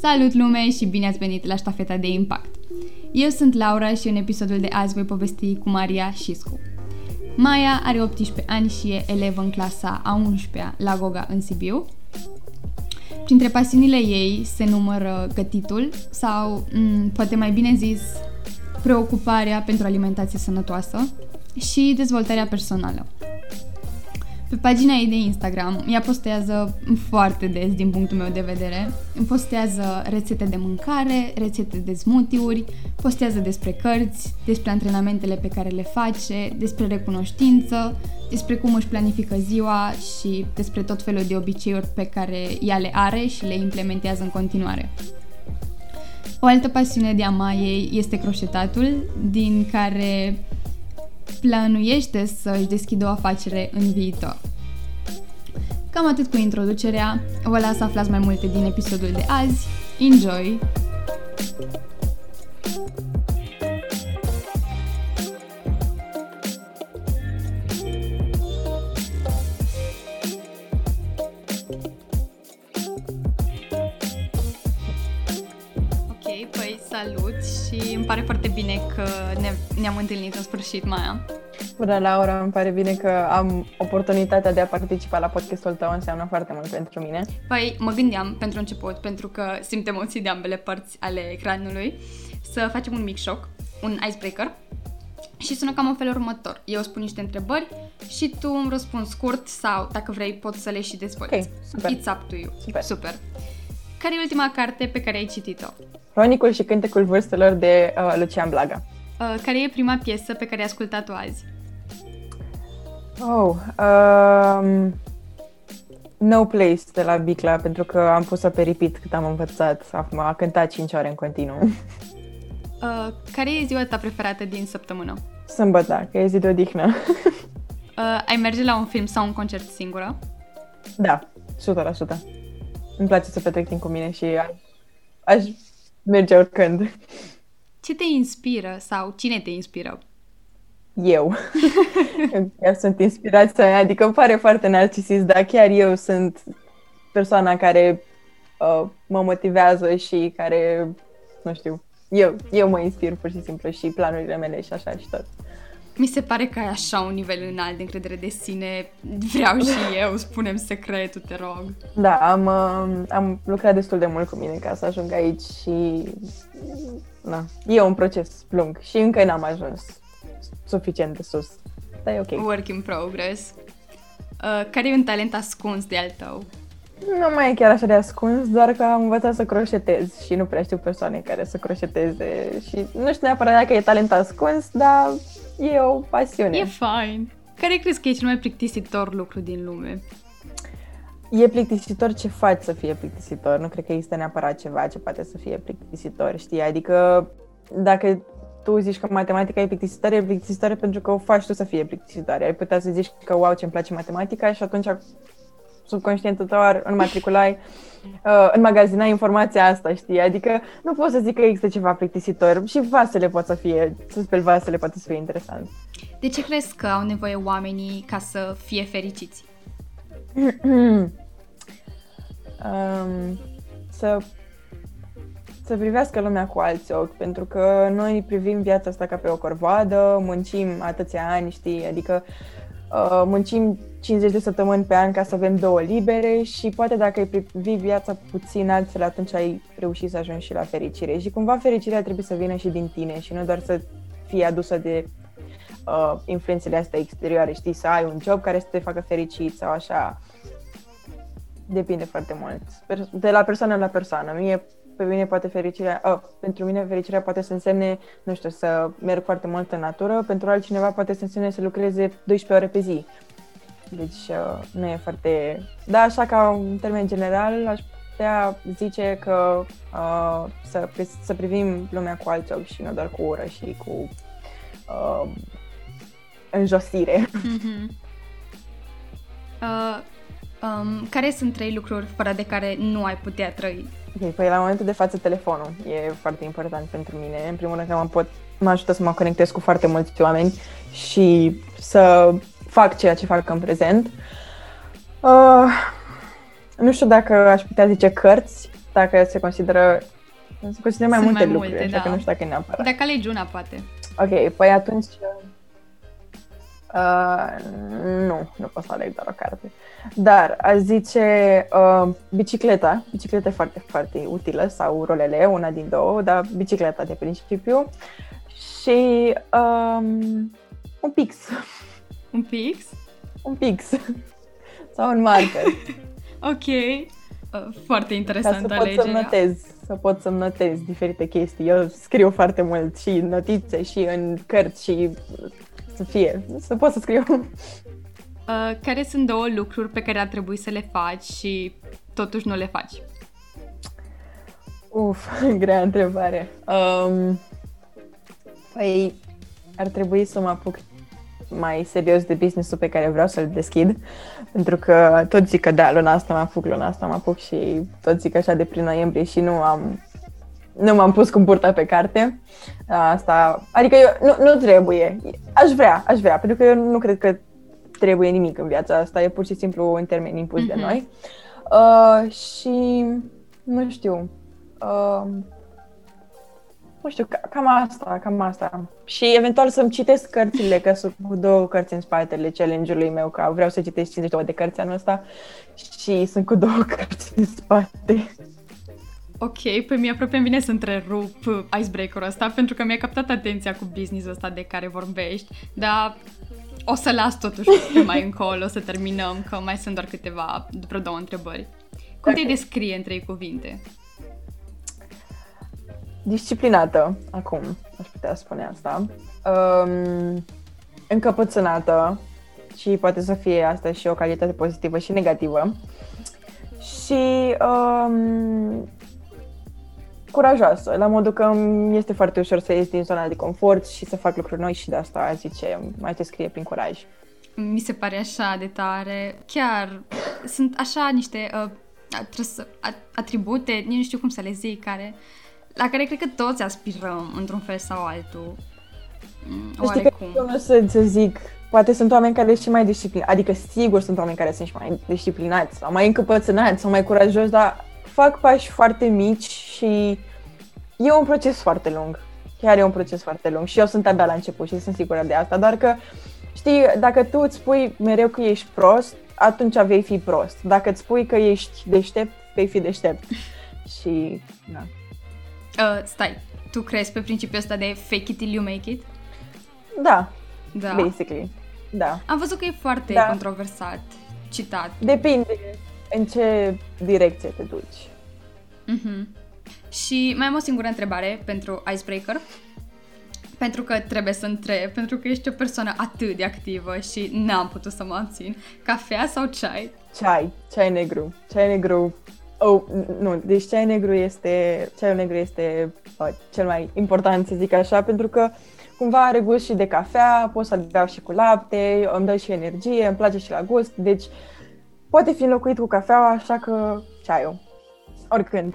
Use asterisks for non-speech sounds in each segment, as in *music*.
Salut lume și bine ați venit la ștafeta de impact! Eu sunt Laura și în episodul de azi voi povesti cu Maria Șiscu. Maia are 18 ani și e elevă în clasa a 11-a la Goga în Sibiu. Printre pasiunile ei se numără gătitul sau, m- poate mai bine zis, preocuparea pentru alimentație sănătoasă și dezvoltarea personală. Pe pagina ei de Instagram, ea postează foarte des din punctul meu de vedere. Postează rețete de mâncare, rețete de smoothie-uri, postează despre cărți, despre antrenamentele pe care le face, despre recunoștință, despre cum își planifică ziua și despre tot felul de obiceiuri pe care ea le are și le implementează în continuare. O altă pasiune de a ei este croșetatul, din care planuiește să-și deschidă o afacere în viitor. Cam atât cu introducerea, vă las să aflați mai multe din episodul de azi. Enjoy! Salut și îmi pare foarte bine că ne, ne-am întâlnit în sfârșit, Maia. Bună, Laura, îmi pare bine că am oportunitatea de a participa la podcastul tău, înseamnă foarte mult pentru mine. Păi, mă gândeam pentru început, pentru că simt emoții de ambele părți ale ecranului, să facem un mic shock, un icebreaker și sună cam în felul următor. Eu spun niște întrebări și tu îmi răspunzi scurt sau, dacă vrei, poți să le și dezvolți. Ok, super. It's up to you. Super. super. Care e ultima carte pe care ai citit-o? Cronicul și cântecul vârstelor de uh, Lucian Blaga. Uh, care e prima piesă pe care ai ascultat-o azi? Oh, um, No Place de la Bicla, pentru că am pus-o pe repeat cât am învățat. Acum a cântat 5 ore în continuu. *laughs* Uh, care e ziua ta preferată din săptămână? Sâmbătă, că e zi de odihnă. *laughs* Uh, ai merge la un film sau un concert singură? da, 100%. Îmi place să petrec timp cu mine și a- aș merge oricând. Ce te inspiră sau cine te inspiră? eu. *laughs* chiar sunt inspirația mea, adică îmi pare foarte narcisist, dar chiar eu sunt persoana care uh, mă motivează și care, nu știu, eu, eu mă inspir pur și simplu și planurile mele și așa și tot. Mi se pare că ai așa un nivel înalt de încredere de sine. Vreau și *laughs* eu, spunem secretul, te rog. Da, am, uh, am lucrat destul de mult cu mine ca să ajung aici și na, e un proces lung și încă n-am ajuns suficient de sus. Dar e ok. Work in progress. Uh, care e un talent ascuns de al tău? Nu mai e chiar așa de ascuns, doar că am învățat să croșetez și nu prea știu persoane care să croșeteze și nu știu neapărat dacă e talent ascuns, dar e o pasiune. E fine. Care crezi că e cel mai plictisitor lucru din lume? E plictisitor ce faci să fie plictisitor, nu cred că există neapărat ceva ce poate să fie plictisitor, știi? Adică dacă tu zici că matematica e plictisitoare, e plictisitoare pentru că o faci tu să fie plictisitoare. Ai putea să zici că wow, ce-mi place matematica și atunci subconștientul tău ar înmatriculai, uh, înmagazinai informația asta, știi? Adică nu pot să zic că există ceva plictisitor și vasele pot să fie, să speli vasele poate să fie interesant. De ce crezi că au nevoie oamenii ca să fie fericiți? *clears throat* um, să, să privească lumea cu alți ochi, pentru că noi privim viața asta ca pe o corvoadă, muncim atâția ani, știi, adică uh, muncim 50 de săptămâni pe an ca să avem două libere și poate dacă ai privi viața puțin altfel, atunci ai reușit să ajungi și la fericire. Și cumva fericirea trebuie să vină și din tine și nu doar să fie adusă de uh, influențele astea exterioare, știi, să ai un job care să te facă fericit sau așa. Depinde foarte mult. De la persoană la persoană. Mie, pe mine poate fericirea, uh, pentru mine fericirea poate să însemne, nu știu, să merg foarte mult în natură, pentru altcineva poate să însemne să lucreze 12 ore pe zi. Deci uh, nu e foarte... Da, așa ca un termen general aș putea zice că uh, să, să privim lumea cu alți ochi și nu doar cu ură și cu uh, înjosire. Mm-hmm. Uh, um, care sunt trei lucruri fără de care nu ai putea trăi? Ok, păi la momentul de față telefonul e foarte important pentru mine. În primul rând că mă, pot, mă ajută să mă conectez cu foarte mulți oameni și să fac ceea ce fac în prezent. Uh, nu știu dacă aș putea zice cărți, dacă se consideră se consideră mai Sunt multe mai lucruri, multe, așa da. că nu știu dacă e neapărat. Dacă alegi una, poate. Ok, păi atunci... Uh, nu, nu pot să aleg doar o carte. Dar aș zice uh, bicicleta. Bicicleta e foarte, foarte utilă sau rolele, una din două, dar bicicleta de principiu. Și um, un pix. *laughs* Un pix? Un pix. sau un marker. *laughs* Ok. Uh, Foarte ca interesant să pot să alegerea. notez, să pot să notez diferite chestii. Eu scriu foarte mult și în notițe și în cărți și să fie, să pot să scriu. *laughs* Uh, care sunt două lucruri pe care ar trebui să le faci și totuși nu le faci? Uf, *laughs* grea întrebare. Um, păi, ar trebui să mă apuc mai serios de business-ul pe care vreau să-l deschid, pentru că tot zic că da, luna asta mă apuc, luna asta mă apuc și tot zic așa de prin noiembrie și nu am nu m-am pus cu burta pe carte. Asta, adică eu, nu, nu trebuie. Aș vrea, aș vrea, pentru că eu nu cred că trebuie nimic în viața asta, e pur și simplu în termeni impus de Mhm. noi. Uh, și nu știu. Uh, nu știu, ca, cam asta, cam asta. Și eventual să-mi citesc cărțile, că sunt cu două cărți în spatele challenge-ului meu, că vreau să citesc 52 de cărți anul ăsta și sunt cu două *laughs* cărți în spate. Ok, pe mie aproape îmi vine să întrerup uh, icebreaker-ul ăsta pentru că mi-a captat atenția cu business-ul ăsta de care vorbești, dar o să las totuși pe mai *laughs* încolo să terminăm, că mai sunt doar câteva, vreo două întrebări. Cum te Ok. descrie în trei cuvinte? Disciplinată, acum, aș putea spune asta. Um, încăpățânată și poate să fie asta și o calitate pozitivă și negativă. Și um, curajoasă, la modul că îmi este foarte ușor să ies din zona de confort și să fac lucruri noi și de asta aș zice, mai te scrie prin curaj. Mi se pare așa de tare. Chiar sunt așa niște uh, trăs- a- atribute, nici nu știu cum să le zic, care, la care cred că toți aspirăm într-un fel sau altul. Mm, Știi că Oarecum. eu nu să, să zic, poate sunt oameni care sunt și mai disciplinați, adică sigur sunt oameni care sunt și mai disciplinați sau mai încăpățânați sau mai curajoși, dar fac pași foarte mici și e un proces foarte lung. Chiar e un proces foarte lung și eu sunt abia la început și sunt sigură de asta, doar că știi, dacă tu îți spui mereu că ești prost, atunci vei fi prost. Dacă îți spui că ești deștept, vei fi deștept. *laughs* Și, da. Uh, stai, tu crezi pe principiul ăsta de fake it till you make it? Da, Da. basically. Da. Am văzut că e foarte Da. controversat, citat. Depinde în ce direcție te duci. Mhm. Și mai am o singură întrebare pentru Icebreaker. Pentru că trebuie să întreb, pentru că ești o persoană atât de activă și n-am putut să mă abțin. Cafea sau ceai? Ceai, ceai negru. Ceai negru. Oh, n- nu, deci ceai negru este, ceaiul negru este uh, cel mai important, să zic așa, pentru că cumva are gust și de cafea, pot să-l beau și cu lapte, îmi dă și energie, îmi place și la gust, deci poate fi înlocuit cu cafeaua, așa că ceaiul. Oricând.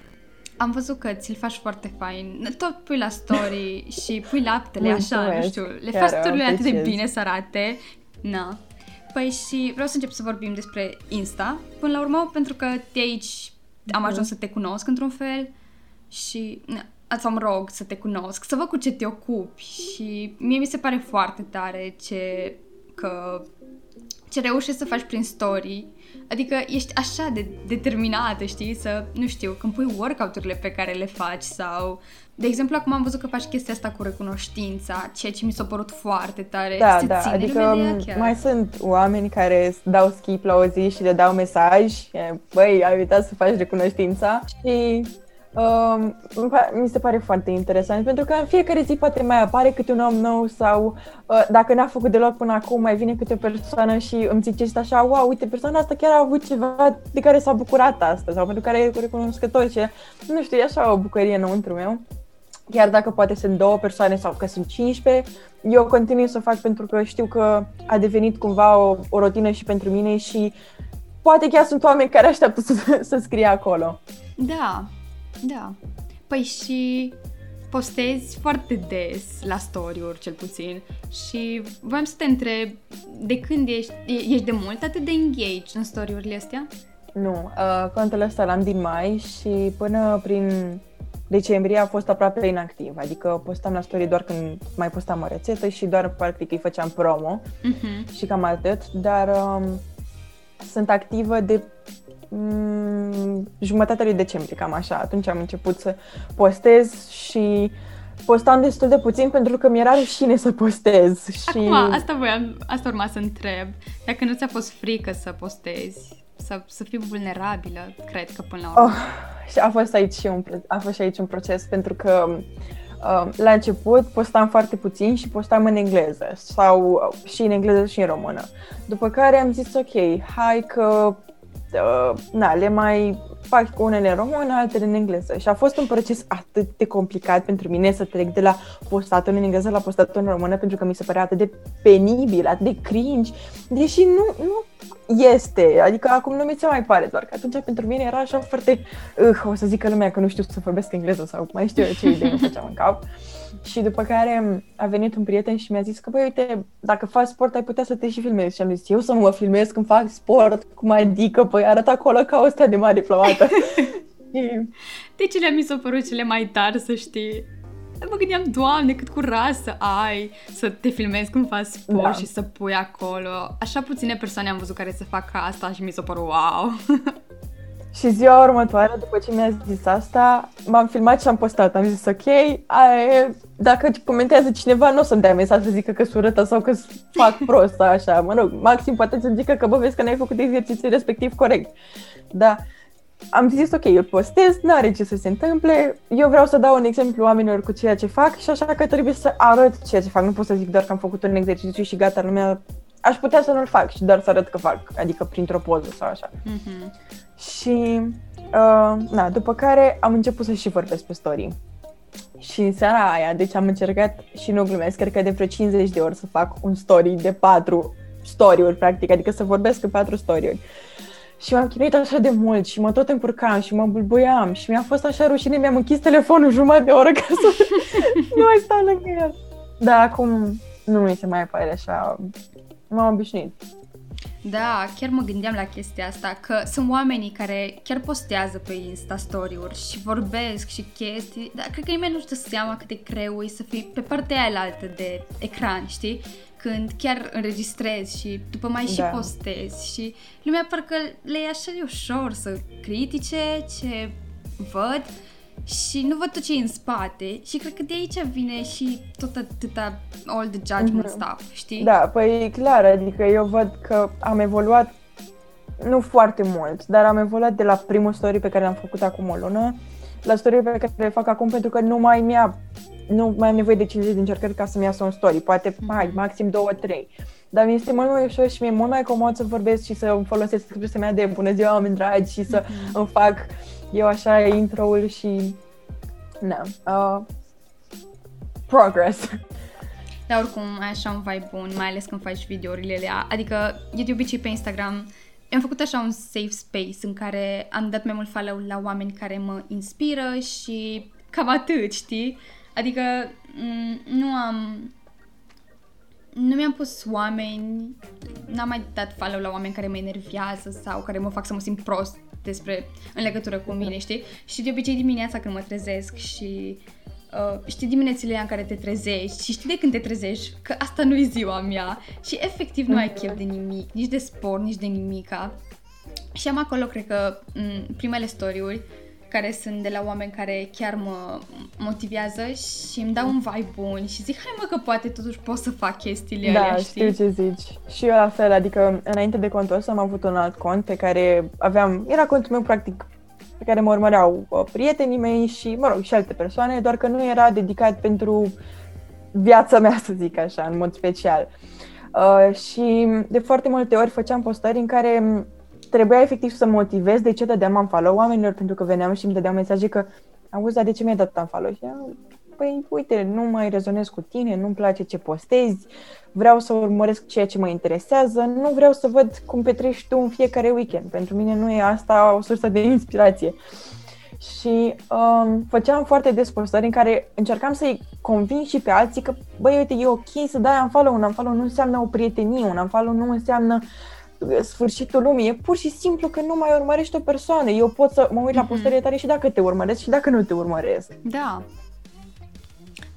Am văzut că ți-l faci foarte fain. Tot pui la story *laughs* și pui laptele așa, nu Mulțumesc. știu. Le Chiar faci story atât de apreciez. bine să arate. Na. Păi și vreau să încep să vorbim despre Insta. Până la urmă, pentru că de aici am ajuns să te cunosc într-un fel și na, sau mă rog să te cunosc, să văd cu ce te ocupi și mie mi se pare foarte tare ce că ce reușești să faci prin story. Adică ești așa de determinată, știi, să, nu știu, când pui workout-urile pe care le faci sau... De exemplu, acum am văzut că faci chestia asta cu recunoștința, ceea ce mi s-a părut foarte tare. Da, Se da, ține adică lumea de ea m, chiar. mai sunt oameni care îți dau skip la o zi și le dau mesaj, e, băi, ai uitat să faci recunoștința și um, îmi pa- mi se pare foarte interesant pentru că în fiecare zi poate mai apare câte un om nou sau uh, dacă n-a făcut deloc până acum, mai vine câte o persoană și îmi zice și așa, wow, uite, persoana asta chiar a avut ceva de care s-a bucurat astăzi sau pentru care e recunoscător și nu știu, e așa o bucurie înăuntru meu chiar dacă poate sunt două persoane sau că sunt 15, eu continui să o fac pentru că știu că a devenit cumva o, o rutină și pentru mine și poate chiar sunt oameni care așteaptă să, să scrie acolo. Da, da. Păi și postezi foarte des la story-uri, cel puțin, și voiam să te întreb, de când ești, e- ești de mult atât de engaged în story-urile astea? Nu, uh, contul ăsta l-am din mai și până prin decembrie a fost aproape inactiv, adică postam la story doar când mai postam o rețetă și doar practic îi făceam promo uh-huh. și cam atât, dar um, sunt activă de um, jumătatea lui decembrie, cam așa. Atunci am început să postez și postam destul de puțin pentru că mi-era rușine să postez. Și... Acum, asta voiam, asta urma să întreb. Dacă nu ți-a fost frică să postezi, să, să fii vulnerabilă, cred că până la urmă. Oh, și a fost aici și un, a fost și aici un proces pentru că uh, la început postam foarte puțin și postam în engleză sau uh, și în engleză și în română. După care am zis ok, hai că uh, na, le mai fac cu unele în română, altele în engleză. Și a fost un proces atât de complicat pentru mine să trec de la postatul în engleză la postatul în română, pentru că mi se părea atât de penibil, atât de cringe, deși nu, nu este. Adică acum nu mi se mai pare, doar că atunci pentru mine era așa foarte, uh, o să zică lumea că nu știu să vorbesc engleză sau mai știu eu ce idei îmi făceam în cap. Și după care a venit un prieten și mi-a zis că, băi, uite, dacă faci sport, ai putea să te și filmezi. Și am zis, eu să mă filmez când fac sport, cum adică, păi arăt acolo ca o stea de mare diplomată. *laughs* De ce le-am mi s-au părut cele mai tari, să știi? Mă gândeam, Doamne, cât curaj să ai să te filmezi când faci sport da. și să pui acolo. Așa puține persoane am văzut care să facă asta și mi s-a părut wow. *laughs* Și ziua următoare, după ce mi-a zis asta, m-am filmat și am postat. Am zis, ok, aia, dacă comentează cineva, nu o să-mi dea mesaj să zică că surătă sau că fac *laughs* prost sau așa. Mă rog, maxim poate să zică că, bă, vezi că n-ai făcut exercițiul respectiv corect. Da, am zis, ok, eu postez, nu are ce să se întâmple, eu vreau să dau un exemplu oamenilor cu ceea ce fac și așa că trebuie să arăt ceea ce fac. Nu pot să zic doar că am făcut un exercițiu și gata, lumea... Aș putea să nu-l fac și doar să arăt că fac, adică printr-o poză sau așa. Mm-hmm. Și, uh, na, după care am început să și vorbesc pe story. Și în seara aia, deci am încercat și nu glumesc, cred că de vreo 50 de ori să fac un story de patru story-uri, practic, adică să vorbesc în patru story-uri. Și m-am chinuit așa de mult și mă tot încurcam și mă bulbuiam și mi-a fost așa rușine, mi-am închis telefonul jumătate de oră ca să *laughs* nu mai stau lângă el. Dar acum nu mi se mai pare așa, m-am obișnuit. Da, chiar mă gândeam la chestia asta, că sunt oamenii care chiar postează pe Insta story-uri și vorbesc și chestii, dar cred că nimeni nu-și dă seama cât de greu e să fii pe partea aia altă de ecran, știi? Când chiar înregistrezi și după mai da. și postezi și lumea parcă le e așa de ușor să critice ce văd și nu văd tot ce e în spate și cred că de aici vine și tot atâta all the judgment mm-hmm. stuff, știi? Da, păi clar, adică eu văd că am evoluat nu foarte mult, dar am evoluat de la primul story pe care l-am făcut acum o lună la story pe care le fac acum pentru că nu mai mi-a nu mai am nevoie de 50 de încercări ca să-mi iasă un story, poate mai, maxim 2-3. Dar mi este mult mai ușor și mi-e mult mai comod să vorbesc și să îmi folosesc expresia mea de bună ziua, oameni dragi și să mm-hmm. îmi fac eu așa intro-ul și... Na, uh, progress. Dar oricum ai așa un vibe bun, mai ales când faci videourile alea. Adică eu de obicei pe Instagram am făcut așa un safe space în care am dat mai mult follow la oameni care mă inspiră și cam atât, știi? Adică m- nu am nu mi-am pus oameni, n-am mai dat follow la oameni care mă enervează sau care mă fac să mă simt prost despre, în legătură cu mine, știi? Și de obicei dimineața când mă trezesc și uh, știi diminețile în care te trezești și știi de când te trezești că asta nu e ziua mea și efectiv nu ai chef de nimic, nici de sport, nici de nimica. Și am acolo, cred că, m- primele story-uri care sunt de la oameni care chiar mă motivează și îmi dau un vibe bun și zic, hai mă că poate totuși pot să fac chestiile da, alea, știi? știu ce zici. Și eu la fel, adică înainte de contul ăsta am avut un alt cont pe care aveam, era contul meu practic pe care mă urmăreau uh, prietenii mei și, mă rog, și alte persoane, doar că nu era dedicat pentru viața mea, *laughs* să zic așa, în mod special. Uh, și de foarte multe ori făceam postări în care trebuia efectiv să motivez de ce dădeam un follow oamenilor, pentru că veneam și îmi dădeau mesaje că auzi, dar de ce mi-ai dat un follow? Și păi uite, nu mai rezonez cu tine, nu-mi place ce postezi, vreau să urmăresc ceea ce mă interesează, nu vreau să văd cum petrești tu în fiecare weekend. Pentru mine nu e asta o sursă de inspirație. Și um, făceam foarte des postări în care încercam să-i conving și pe alții că, băi, uite, e ok să dai un follow, un follow nu înseamnă o prietenie, un follow nu înseamnă sfârșitul lumii, e pur și simplu că nu mai urmărești o persoană. Eu pot să mă uit la mhm. postările tale și dacă te urmăresc și dacă nu te urmăresc. Da.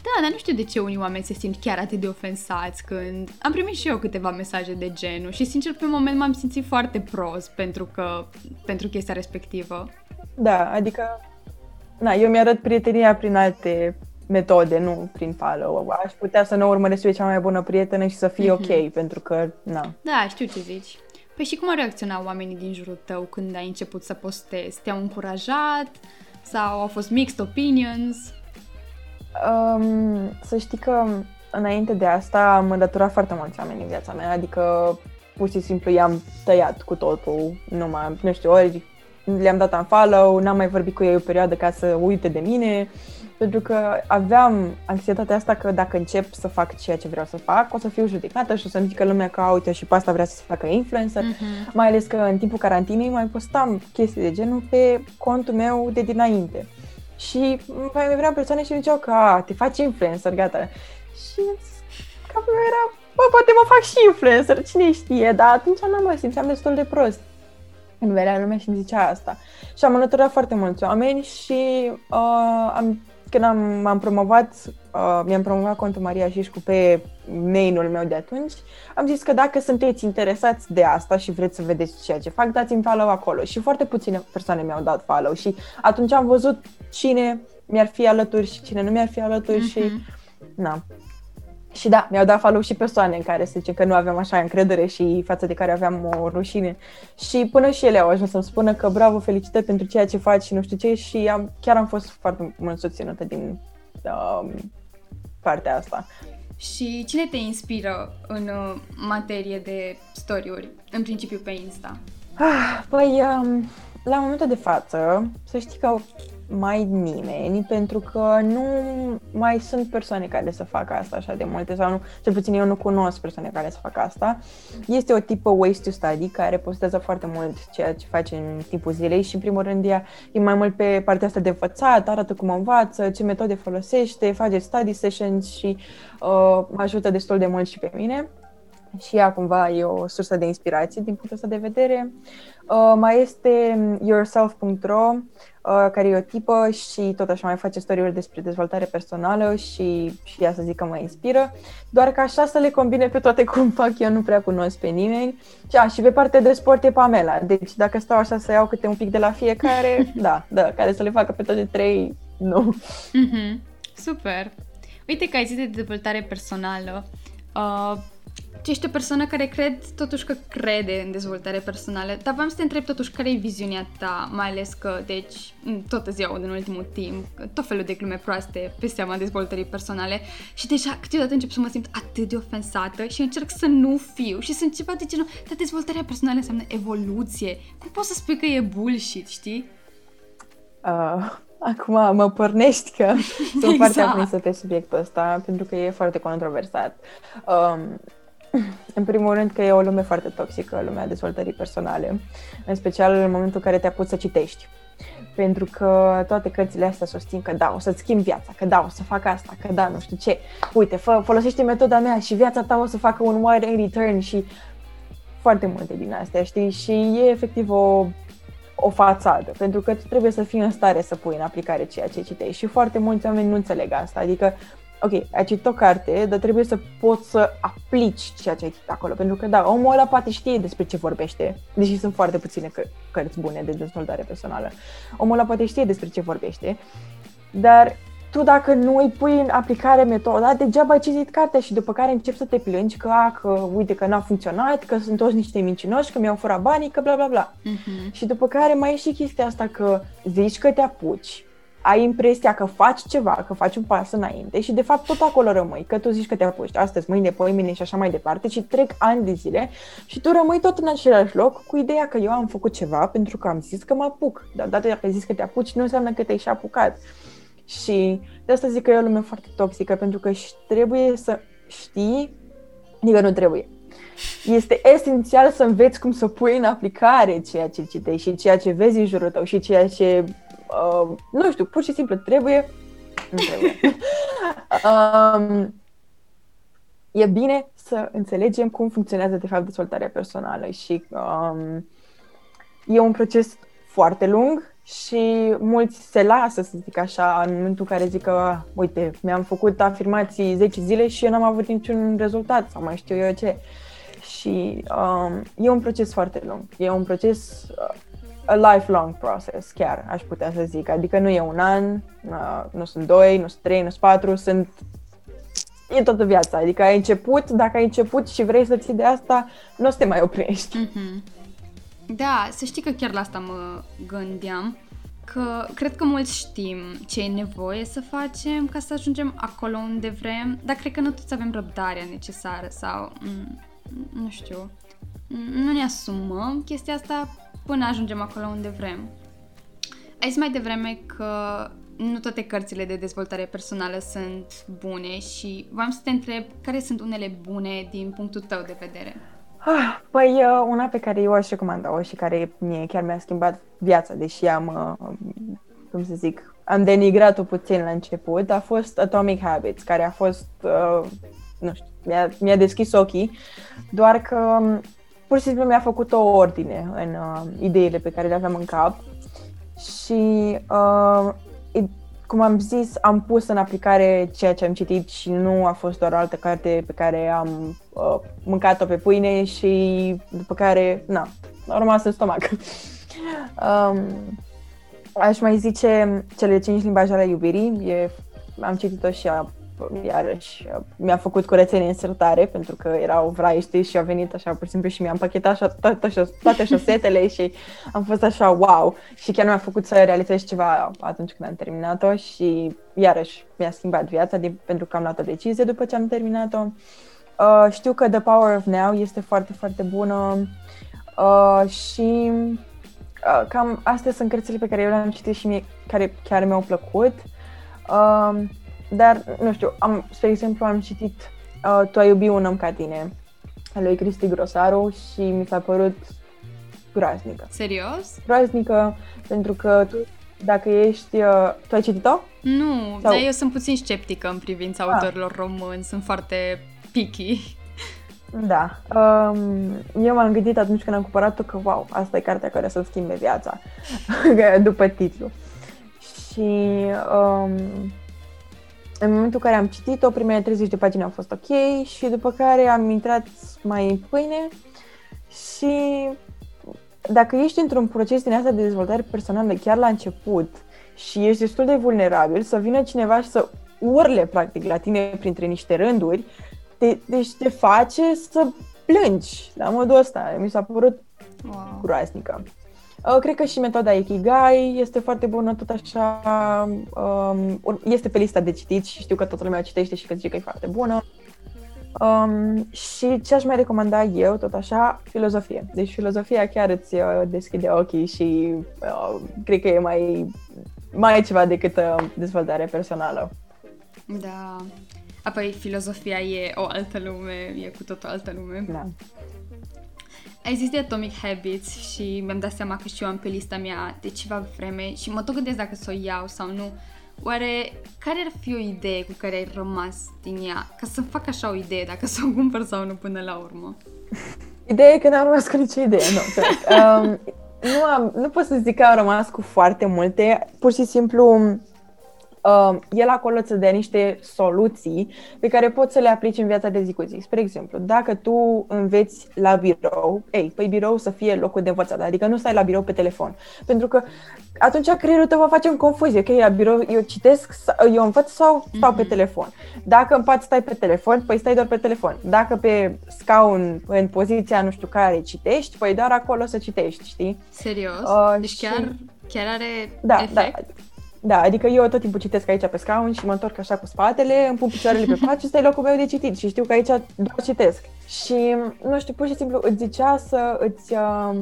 Da, dar nu știu de ce unii oameni se simt chiar atât de ofensați când... Am primit și eu câteva mesaje de genul și sincer pe moment m-am simțit foarte prost pentru că... pentru chestia respectivă. Da, adică... Na, eu mi-arăt prietenia prin alte metode, nu prin follow. Aș putea să nu urmăresc eu cea mai bună prietenă și să fie mm-hmm. ok, pentru că, na. Da, știu ce zici. Păi și cum au reacționat oamenii din jurul tău când ai început să postezi? Te-au încurajat? Sau au fost mixed opinions? Um, să știi că înainte de asta am îndăturat foarte mulți oameni în viața mea, adică pur și simplu i-am tăiat cu totul, nu mai, nu știu, ori le-am dat un follow, n-am mai vorbit cu ei o perioadă ca să uite de mine, pentru că aveam anxietatea asta că dacă încep să fac ceea ce vreau să fac, o să fiu judecată și o să-mi zică lumea că, uite, și pe asta vrea să se facă influencer, uh-huh. mai ales că în timpul carantinei mai postam chestii de genul pe contul meu de dinainte. Și mai vreau persoane și ziceau că, a, te faci influencer, gata. Și capul meu era, bă, poate mă fac și influencer, cine știe, dar atunci n-am mai simțeam destul de prost. În vedea lumea și îmi zicea asta. Și am înlăturat foarte mulți oameni și uh, am când am, m-am promovat, uh, mi-am promovat contul Maria Șișcu pe mail-ul meu de atunci, am zis că dacă sunteți interesați de asta și vreți să vedeți ceea ce fac, dați-mi follow acolo. Și foarte puține persoane mi-au dat follow și atunci am văzut cine mi-ar fi alături și cine nu mi-ar fi alături mm-hmm. și mhm. na, și da, mi-au dat follow și persoane în care să zice că nu aveam așa încredere și față de care aveam o rușine. Și până și ele au ajuns să-mi spună că bravo, felicitări pentru ceea ce faci și nu știu ce și am, chiar am fost foarte mult susținută din um, partea asta. Și cine te inspiră în uh, materie de story-uri, în principiu pe Insta? Ah, păi, um, la momentul de față, să știi că mai nimeni, pentru că nu mai sunt persoane care să facă asta așa de multe, sau nu, cel puțin eu nu cunosc persoane care să facă asta. Este o tipă Ways to Study care postează foarte mult ceea ce face în timpul zilei și în primul rând ea e mai mult pe partea asta de învățat, arată cum învață, ce metode folosește, face study sessions și uh, mă ajută destul de mult și pe mine și ea cumva e o sursă de inspirație din punctul ăsta de vedere. Uh, mai este yourself.ro, uh, care e o tipă și tot așa mai face story despre dezvoltare personală și, și ea să zic că mă inspiră. Doar că așa să le combine pe toate cum fac, eu nu prea cunosc pe nimeni. Și, a, și pe partea de sport e Pamela. Deci dacă stau așa să iau câte un pic de la fiecare, *laughs* da, da, care să le facă pe toate trei, nu. Mm-hmm. Super! Uite că ai zis de dezvoltare personală. Uh, tu ești o persoană care cred totuși că crede în dezvoltare personală, dar vreau să te întreb totuși care e viziunea ta, mai ales că, deci, tot îți iau în ultimul timp tot felul de glume proaste pe seama dezvoltării personale și deja câteodată încep să mă simt atât de ofensată și încerc să nu fiu și sunt ceva de genul, dar dezvoltarea personală înseamnă evoluție. Cum poți să spui că e bullshit, știi? Uh, acum mă pornești că *laughs* sunt exact. foarte aprinsă pe subiectul ăsta pentru că e foarte controversat. Um, *laughs* în primul rând că e o lume foarte toxică, lumea dezvoltării personale, în special în momentul în care te apuci să citești. Pentru că toate cărțile astea susțin că da, o să-ți schimbi viața, că da, o să fac asta, că da, nu știu ce. Uite, fă, folosește metoda mea și viața ta o să facă un wide return și foarte multe din astea, știi? Și e efectiv o, o fațadă, pentru că tu trebuie să fii în stare să pui în aplicare ceea ce citești și foarte mulți oameni nu înțeleg asta, adică ok, ai citit o carte, dar trebuie să poți să aplici ceea ce ai citit acolo. Pentru că, da, omul ăla poate știe despre ce vorbește, deși sunt foarte puține că- cărți bune de dezvoltare personală. Omul ăla poate știe despre ce vorbește, dar tu dacă nu îi pui în aplicare metoda, degeaba ai citit cartea și după care începi să te plângi că, a, că uite că n-a funcționat, că sunt toți niște mincinoși, că mi-au furat banii, că bla bla bla. Uh-huh. Și după care mai e și chestia asta că zici că te apuci, ai impresia că faci ceva, că faci un pas înainte și de fapt tot acolo rămâi, că tu zici că te apuci astăzi, mâine, mine și așa mai departe și trec ani de zile și tu rămâi tot în același loc cu ideea că eu am făcut ceva pentru că am zis că mă apuc, dar dată dacă ai zis că te apuci nu înseamnă că te-ai și apucat. Și de asta zic că e o lume foarte toxică, pentru că trebuie să știi, adică nu trebuie, este esențial să înveți cum să pui în aplicare ceea ce citești și ceea ce vezi în jurul tău și ceea ce uh, nu știu, pur și simplu trebuie, nu trebuie. *laughs* um, e bine să înțelegem cum funcționează de fapt dezvoltarea personală și um, e un proces foarte lung și mulți se lasă, să zic așa, în momentul în care zic că, uite, mi-am făcut afirmații 10 zile și eu n-am avut niciun rezultat sau mai știu eu ce. Și um, e un proces foarte lung. E un proces, uh, a lifelong process, chiar aș putea să zic. Adică nu e un an, uh, nu sunt doi, nu sunt trei, nu sunt patru, sunt e toată viața. Adică ai început, dacă ai început și vrei să ții de asta, nu o să te mai oprești. Mm-hmm. Da, să știi că chiar la asta mă gândeam, că cred că mulți știm ce e nevoie să facem ca să ajungem acolo unde vrem, dar cred că nu toți avem răbdarea necesară sau, mm, nu știu, nu ne asumăm chestia asta până ajungem acolo unde vrem. Ai zis mai devreme că nu toate cărțile de dezvoltare personală sunt bune și v-am să te întreb care sunt unele bune din punctul tău de vedere. Ah, păi, uh, una pe care eu aș recomanda-o și care mie chiar mi-a schimbat viața, deși am, uh, cum să zic, am denigrat-o puțin la început, a fost Atomic Habits, care a fost, uh, nu știu, mi-a, mi-a deschis ochii, doar că um, pur și simplu mi-a făcut o ordine în uh, ideile pe care le aveam în cap și uh, cum am zis, am pus în aplicare ceea ce am citit și nu a fost doar o altă carte pe care am uh, mâncat-o pe pâine și după care, na, a rămas în stomac. *laughs* um, aș mai zice cele cinci limbaje ale iubirii, e, am citit-o și a iarăși mi-a făcut curățenie în sertare pentru că erau vrai, știi, și a venit așa pur și simplu și mi-a împachetat așa toate, toate șosetele și am fost așa wow și chiar mi-a făcut să realizez ceva atunci când am terminat-o și iarăși mi-a schimbat viața din, pentru că am luat o decizie după ce am terminat-o. Uh, știu că The Power of Now este foarte, foarte bună uh, și uh, cam astea sunt cărțile pe care eu le-am citit și mie, care chiar mi-au plăcut. Uh, dar, nu știu, am, spre exemplu, am citit uh, Tu ai iubi un om ca tine, al lui Cristi Grosaru și mi s-a părut groaznică. Serios? Groaznică, pentru că tu, dacă ești... Uh, tu ai citit-o? Nu, Sau... dar eu sunt puțin sceptică în privința ah. autorilor români, sunt foarte picky. Da. Um, eu m-am gândit atunci când am cumpărat-o că, wow, asta e cartea care să schimbe viața, *laughs* după titlu. Și um, în momentul în care am citit-o, primele 30 de pagini au fost ok și după care am intrat mai în pâine și dacă ești într-un proces din asta de dezvoltare personală chiar la început și ești destul de vulnerabil, să vină cineva și să urle practic la tine printre niște rânduri, te, deci te face să plângi la modul ăsta. Mi s-a părut wow. groaznică. Uh, cred că și metoda Ikigai este foarte bună, tot așa, um, este pe lista de citit și știu că toată lumea citește și că zice că e foarte bună. Um, și ce aș mai recomanda eu, tot așa, filozofie. Deci filozofia chiar îți uh, deschide ochii și uh, cred că e mai, mai ceva decât uh, dezvoltare personală. Da. Apoi filozofia e o altă lume, e cu tot o altă lume. Da. Ai zis de Atomic Habits și mi-am dat seama că și eu am pe lista mea de ceva vreme și mă tot gândesc dacă să o iau sau nu. Oare care ar fi o idee cu care ai rămas din ea? Ca să fac așa o idee, dacă *laughs* să o cumpăr sau nu până la urmă. *laughs* Ideea e că n-am rămas cu nicio idee, nu. *laughs* um, nu, am, nu pot să zic că am rămas cu foarte multe, pur și simplu uh, el acolo îți dea niște soluții pe care poți să le aplici în viața de zi cu zi. Spre exemplu, dacă tu înveți la birou, ei, păi birou să fie locul de învățat, adică nu stai la birou pe telefon. Pentru că atunci creierul tău va face în confuzie, ok, la birou eu citesc, eu învăț sau stau pe mhm. telefon. Dacă în pat stai pe telefon, păi stai doar pe telefon. Dacă pe scaun, în poziția nu știu care, citești, păi doar acolo să citești, știi? Serios? Uh, deci chiar, și... chiar are da, efect? Da, da, adică eu tot timpul citesc aici pe scaun și mă întorc așa cu spatele, îmi pun picioarele pe pat și ăsta e locul meu de citit și știu că aici doar citesc. Și, nu știu, pur și simplu îți zicea să îți... Uh,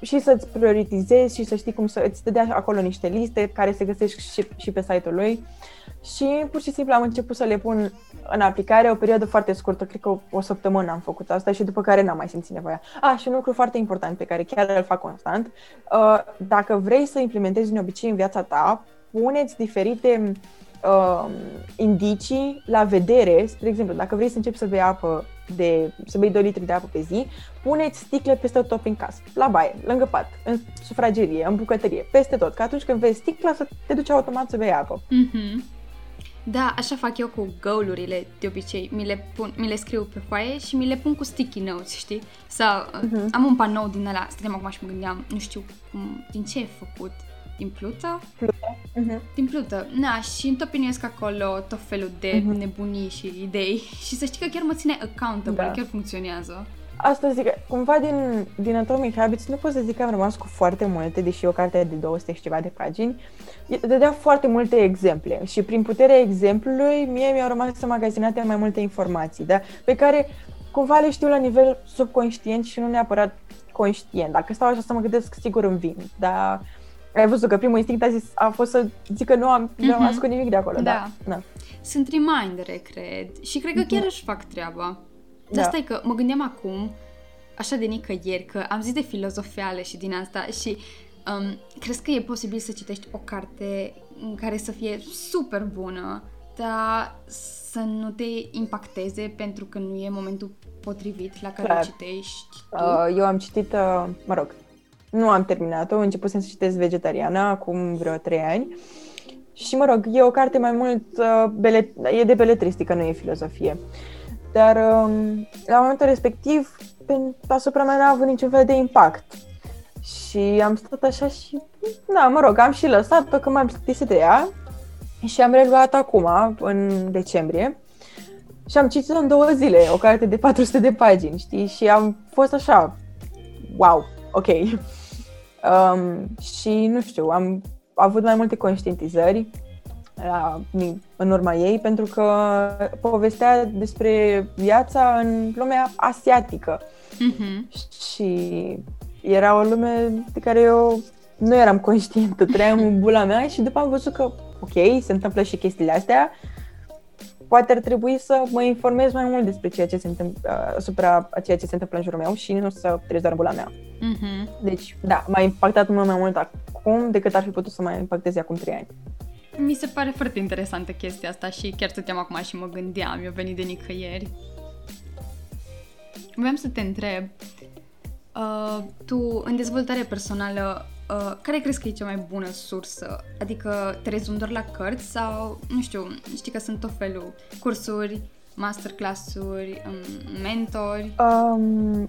și să-ți prioritizezi și să știi cum să îți dea acolo niște liste care se găsesc și, și pe site-ul lui. Și pur și simplu am început să le pun în aplicare o perioadă foarte scurtă, cred că o, o săptămână am făcut asta și după care n-am mai simțit nevoia. Ah, și un lucru foarte important pe care chiar îl fac constant, uh, dacă vrei să implementezi un obicei în viața ta, puneți diferite uh, indicii la vedere, spre exemplu, dacă vrei să începi să bei apă de, să bei 2 litri de apă pe zi, puneți sticle peste tot prin casă, la baie, lângă pat, în sufragerie, în bucătărie, peste tot, că atunci când vezi sticla să te duci automat să bei apă. Mm-hmm. Da, așa fac eu cu goal-urile de obicei. Mi le, pun, mi le scriu pe foaie și mi le pun cu sticky notes, știi? Sau uh-huh. am un panou din ăla, stăteam acum și mă gândeam, nu știu cum, din ce e făcut. Din plută? Plută. Uh-huh. Din plută, na, și întopinesc acolo tot felul de uh-huh. nebunii și idei *laughs* și să știi că chiar mă ține accountable, da. chiar funcționează. Asta zic, cumva din, din Atomic Habits nu pot să zic că am rămas cu foarte multe, deși o carte de 200 și ceva de pagini, dădea foarte multe exemple și prin puterea exemplului mie mi-au rămas magazinate mai multe informații, da? pe care cumva le știu la nivel subconștient și nu neapărat conștient. Dacă stau așa să mă gândesc, sigur îmi vin, dar ai văzut că primul instinct a, zis, a fost să zic că nu am, mm-hmm. nu am mhm. ascult nimic de acolo. Da. da. da. Sunt remindere, cred. Și cred că chiar mm-hmm. își fac treaba. Da. Dar stai că mă gândeam acum, așa de nicăieri, că am zis de filozofiale și din asta și um, crezi că e posibil să citești o carte în care să fie super bună, dar să nu te impacteze pentru că nu e momentul potrivit la care Clar. o citești tu? Uh, eu am citit, uh, mă rog, nu am terminat-o, început să citesc Vegetariana acum vreo trei ani. Și, mă rog, e o carte mai mult, uh, bele, e de beletristică, nu e filozofie. Dar, um, la momentul respectiv, asupra mea n-a avut niciun fel de impact. Și am stat așa și, da, mă rog, am și lăsat-o că m-am plictisit de ea și am reluat acum, în decembrie. Și am citit în două zile, o carte de 400 de pagini, știi? Și am fost așa, wow, ok. Um, și nu știu, am avut mai multe conștientizări la, în urma ei pentru că povestea despre viața în lumea asiatică. Mm-hmm. Și era o lume de care eu nu eram conștientă, trăiam în bula mea și după am văzut că, ok, se întâmplă și chestiile astea, poate ar trebui să mă informez mai mult despre ceea ce se întâmplă, uh, asupra a ceea ce se întâmplă în jurul meu și nu să trăiesc doar în bula mea. Mm-hmm. Deci, da, m-a impactat mult mai mult acum decât ar fi putut să mă impacteze acum trei ani. Mi se pare foarte interesantă chestia asta și chiar stăteam acum și mă gândeam, eu venit de nicăieri. Vreau să te întreb, uh, tu în dezvoltare personală Uh, care crezi că e cea mai bună sursă? Adică te rezum doar la cărți sau, nu știu, știi că sunt tot felul cursuri, masterclass-uri, um, mentori? Um,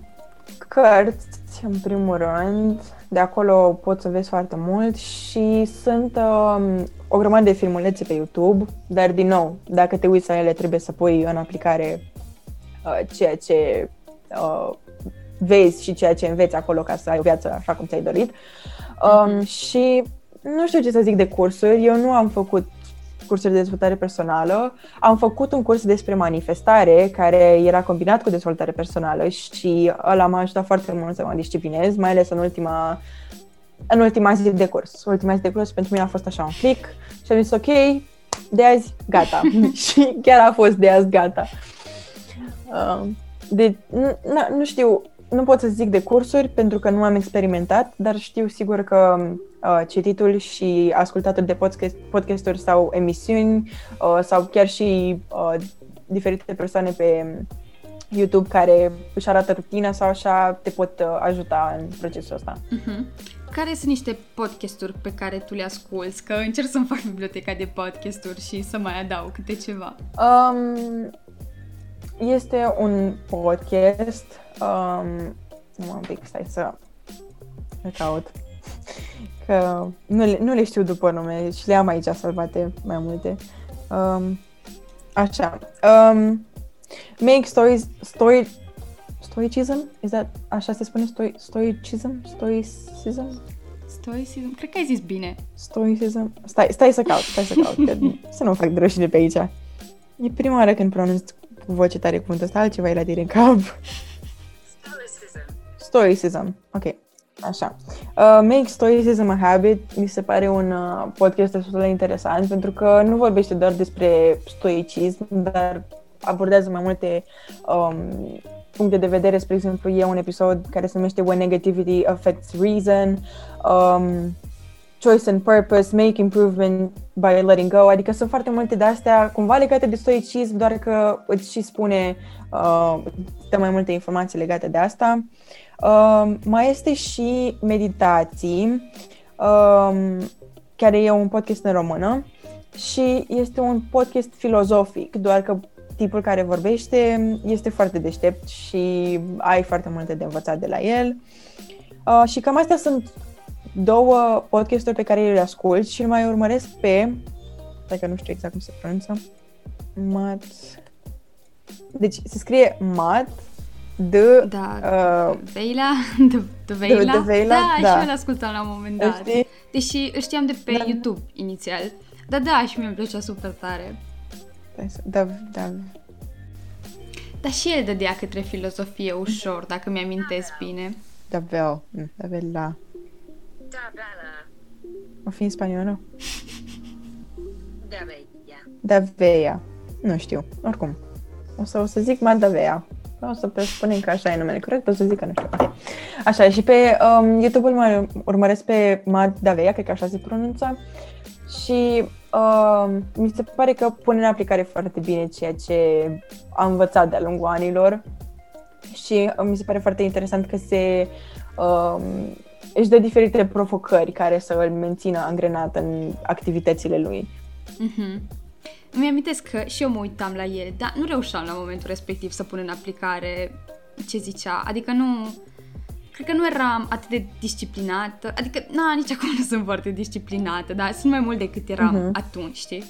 cărți, în primul rând, de acolo poți să vezi foarte mult și sunt um, o grămadă de filmulețe pe YouTube, dar din nou, dacă te uiți la ele, trebuie să pui în aplicare uh, ceea ce uh, vezi și ceea ce înveți acolo ca să ai o viață așa cum ți-ai dorit. Um, și nu știu ce să zic de cursuri, eu nu am făcut cursuri de dezvoltare personală. Am făcut un curs despre manifestare care era combinat cu dezvoltare personală și ăla m-a ajutat foarte mult să mă disciplinez, mai ales în ultima, în ultima zi de curs. Ultima zi de curs pentru mine a fost așa un click și am zis ok, de azi gata. *laughs* și chiar a fost de azi gata. Uh, de, nu, nu știu, nu pot să zic de cursuri pentru că nu am experimentat, dar știu sigur că uh, cititul și ascultatul de podcast, podcasturi sau emisiuni uh, sau chiar și uh, diferite persoane pe YouTube care își arată rutina sau așa te pot uh, ajuta în procesul ăsta. Uh-huh. Care sunt niște podcasturi pe care tu le asculți? Că încerc să-mi fac biblioteca de podcasturi și să mai adaug câte ceva. Um, este un podcast Um, un pic, stai să le caut. Că nu le, nu le știu după nume și le am aici salvate mai multe. Um, așa. Um, make stories, story, stoicism? Is that, așa se spune? Stoi, stoicism? Stoicism? Stoicism? Cred că ai zis bine. Stoicism? Stai, stai să caut, stai să caut, că *laughs* să nu fac de rușine pe aici. E prima oară când pronunț cu voce tare cuvântul ăsta, altceva e la tine în cap. Stoicism. Ok. Așa. Uh, Make Stoicism a Habit mi se pare un uh, podcast destul de interesant pentru că nu vorbește doar despre stoicism, dar abordează mai multe um, puncte de vedere. Spre exemplu, e un episod care se numește When Negativity Affects Reason. Um, choice and purpose, make improvement by letting go, adică sunt foarte multe de astea cumva legate de stoicism, doar că îți și spune, uh, dă mai multe informații legate de asta. Uh, mai este și meditații, uh, care e un podcast în română și este un podcast filozofic, doar că tipul care vorbește este foarte deștept și ai foarte multe de învățat de la el. Uh, și cam astea sunt două podcasturi pe care le ascult și îl mai urmăresc pe, dacă nu știu exact cum se pronunță, Mat... Deci se scrie Mat de... Da, uh, Veila, *laughs* de, de Veila. De, de Veila, da, da. și eu l-ascultam la un moment dat. Știi? Deși îl știam de pe Da. YouTube inițial. Da, da, și mie îmi plăcea super tare. Da, da, Dar și el dădea către filozofie ușor, dacă mi-amintesc bine. da, vel, da, vela. Da bella, O fi în spaniolă? da bella. Da, vea. Nu știu, oricum. O să, o să zic Madavea. O să pe spunem că așa e numele corect, o să zic că nu știu. Ok. Așa, și pe um, YouTube îl mai urmăresc pe Mad Davea, cred că așa se pronunță. Și um, mi se pare că pune în aplicare foarte bine ceea ce am învățat de-a lungul anilor. Și uh, mi se pare foarte interesant că se um, își dă diferite provocări care să îl mențină angrenat în activitățile lui. Mhm. Îmi amintesc că și eu mă uitam la el, dar nu reușeam la momentul respectiv să pun în aplicare ce zicea. Adică nu... Cred că nu eram atât de disciplinată. Adică, na, nici acum nu sunt foarte disciplinată, dar sunt mai mult decât eram Mhm. atunci, știi?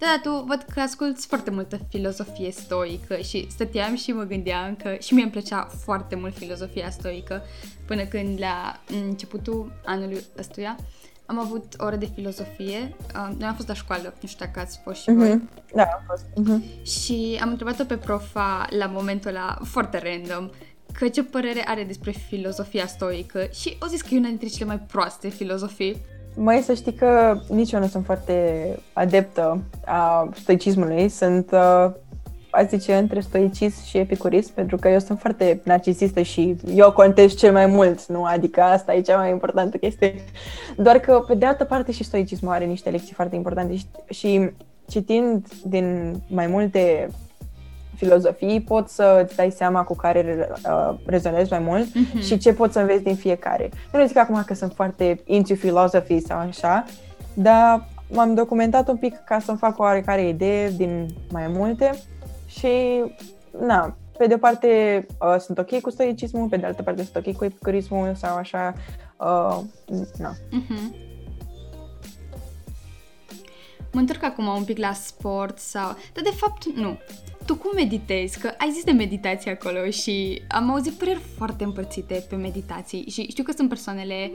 Da, da, tu văd că asculti foarte multă filozofie stoică și stăteam și mă gândeam că și mie îmi plăcea foarte mult filozofia stoică până când la începutul anului ăstuia am avut o oră de filozofie. Uh, Noi am fost la școală, nu știu dacă ați fost și voi. Mhm. Da, a fost. Mhm. Și am întrebat-o pe profa la momentul ăla, foarte random, că ce părere are despre filozofia stoică și o zis că e una dintre cele mai proaste filozofii. Mai să știi că nici eu nu sunt foarte adeptă a stoicismului. Sunt, uh, aș zice, între stoicism și epicurism, pentru că eu sunt foarte narcisistă și eu contez cel mai mult, nu? Adică asta e cea mai importantă chestie. Doar că, pe de altă parte, și stoicismul are niște lecții foarte importante și, și citind din mai multe filozofii, poți să îți dai seama cu care uh, rezonezi mai mult Mhm. și ce poți să înveți din fiecare. Nu zic acum că sunt foarte into philosophy sau așa, dar m-am documentat un pic ca să-mi fac o oarecare idee din mai multe și, na, pe de o parte uh, sunt ok cu stoicismul, pe de altă parte sunt ok cu epicurismul sau așa, uh, na. Mhm. Mă întorc acum un pic la sport sau... Dar de fapt nu. Tu cum meditezi? Că ai zis de meditație acolo și am auzit păreri foarte împărțite pe meditații și știu că sunt persoanele...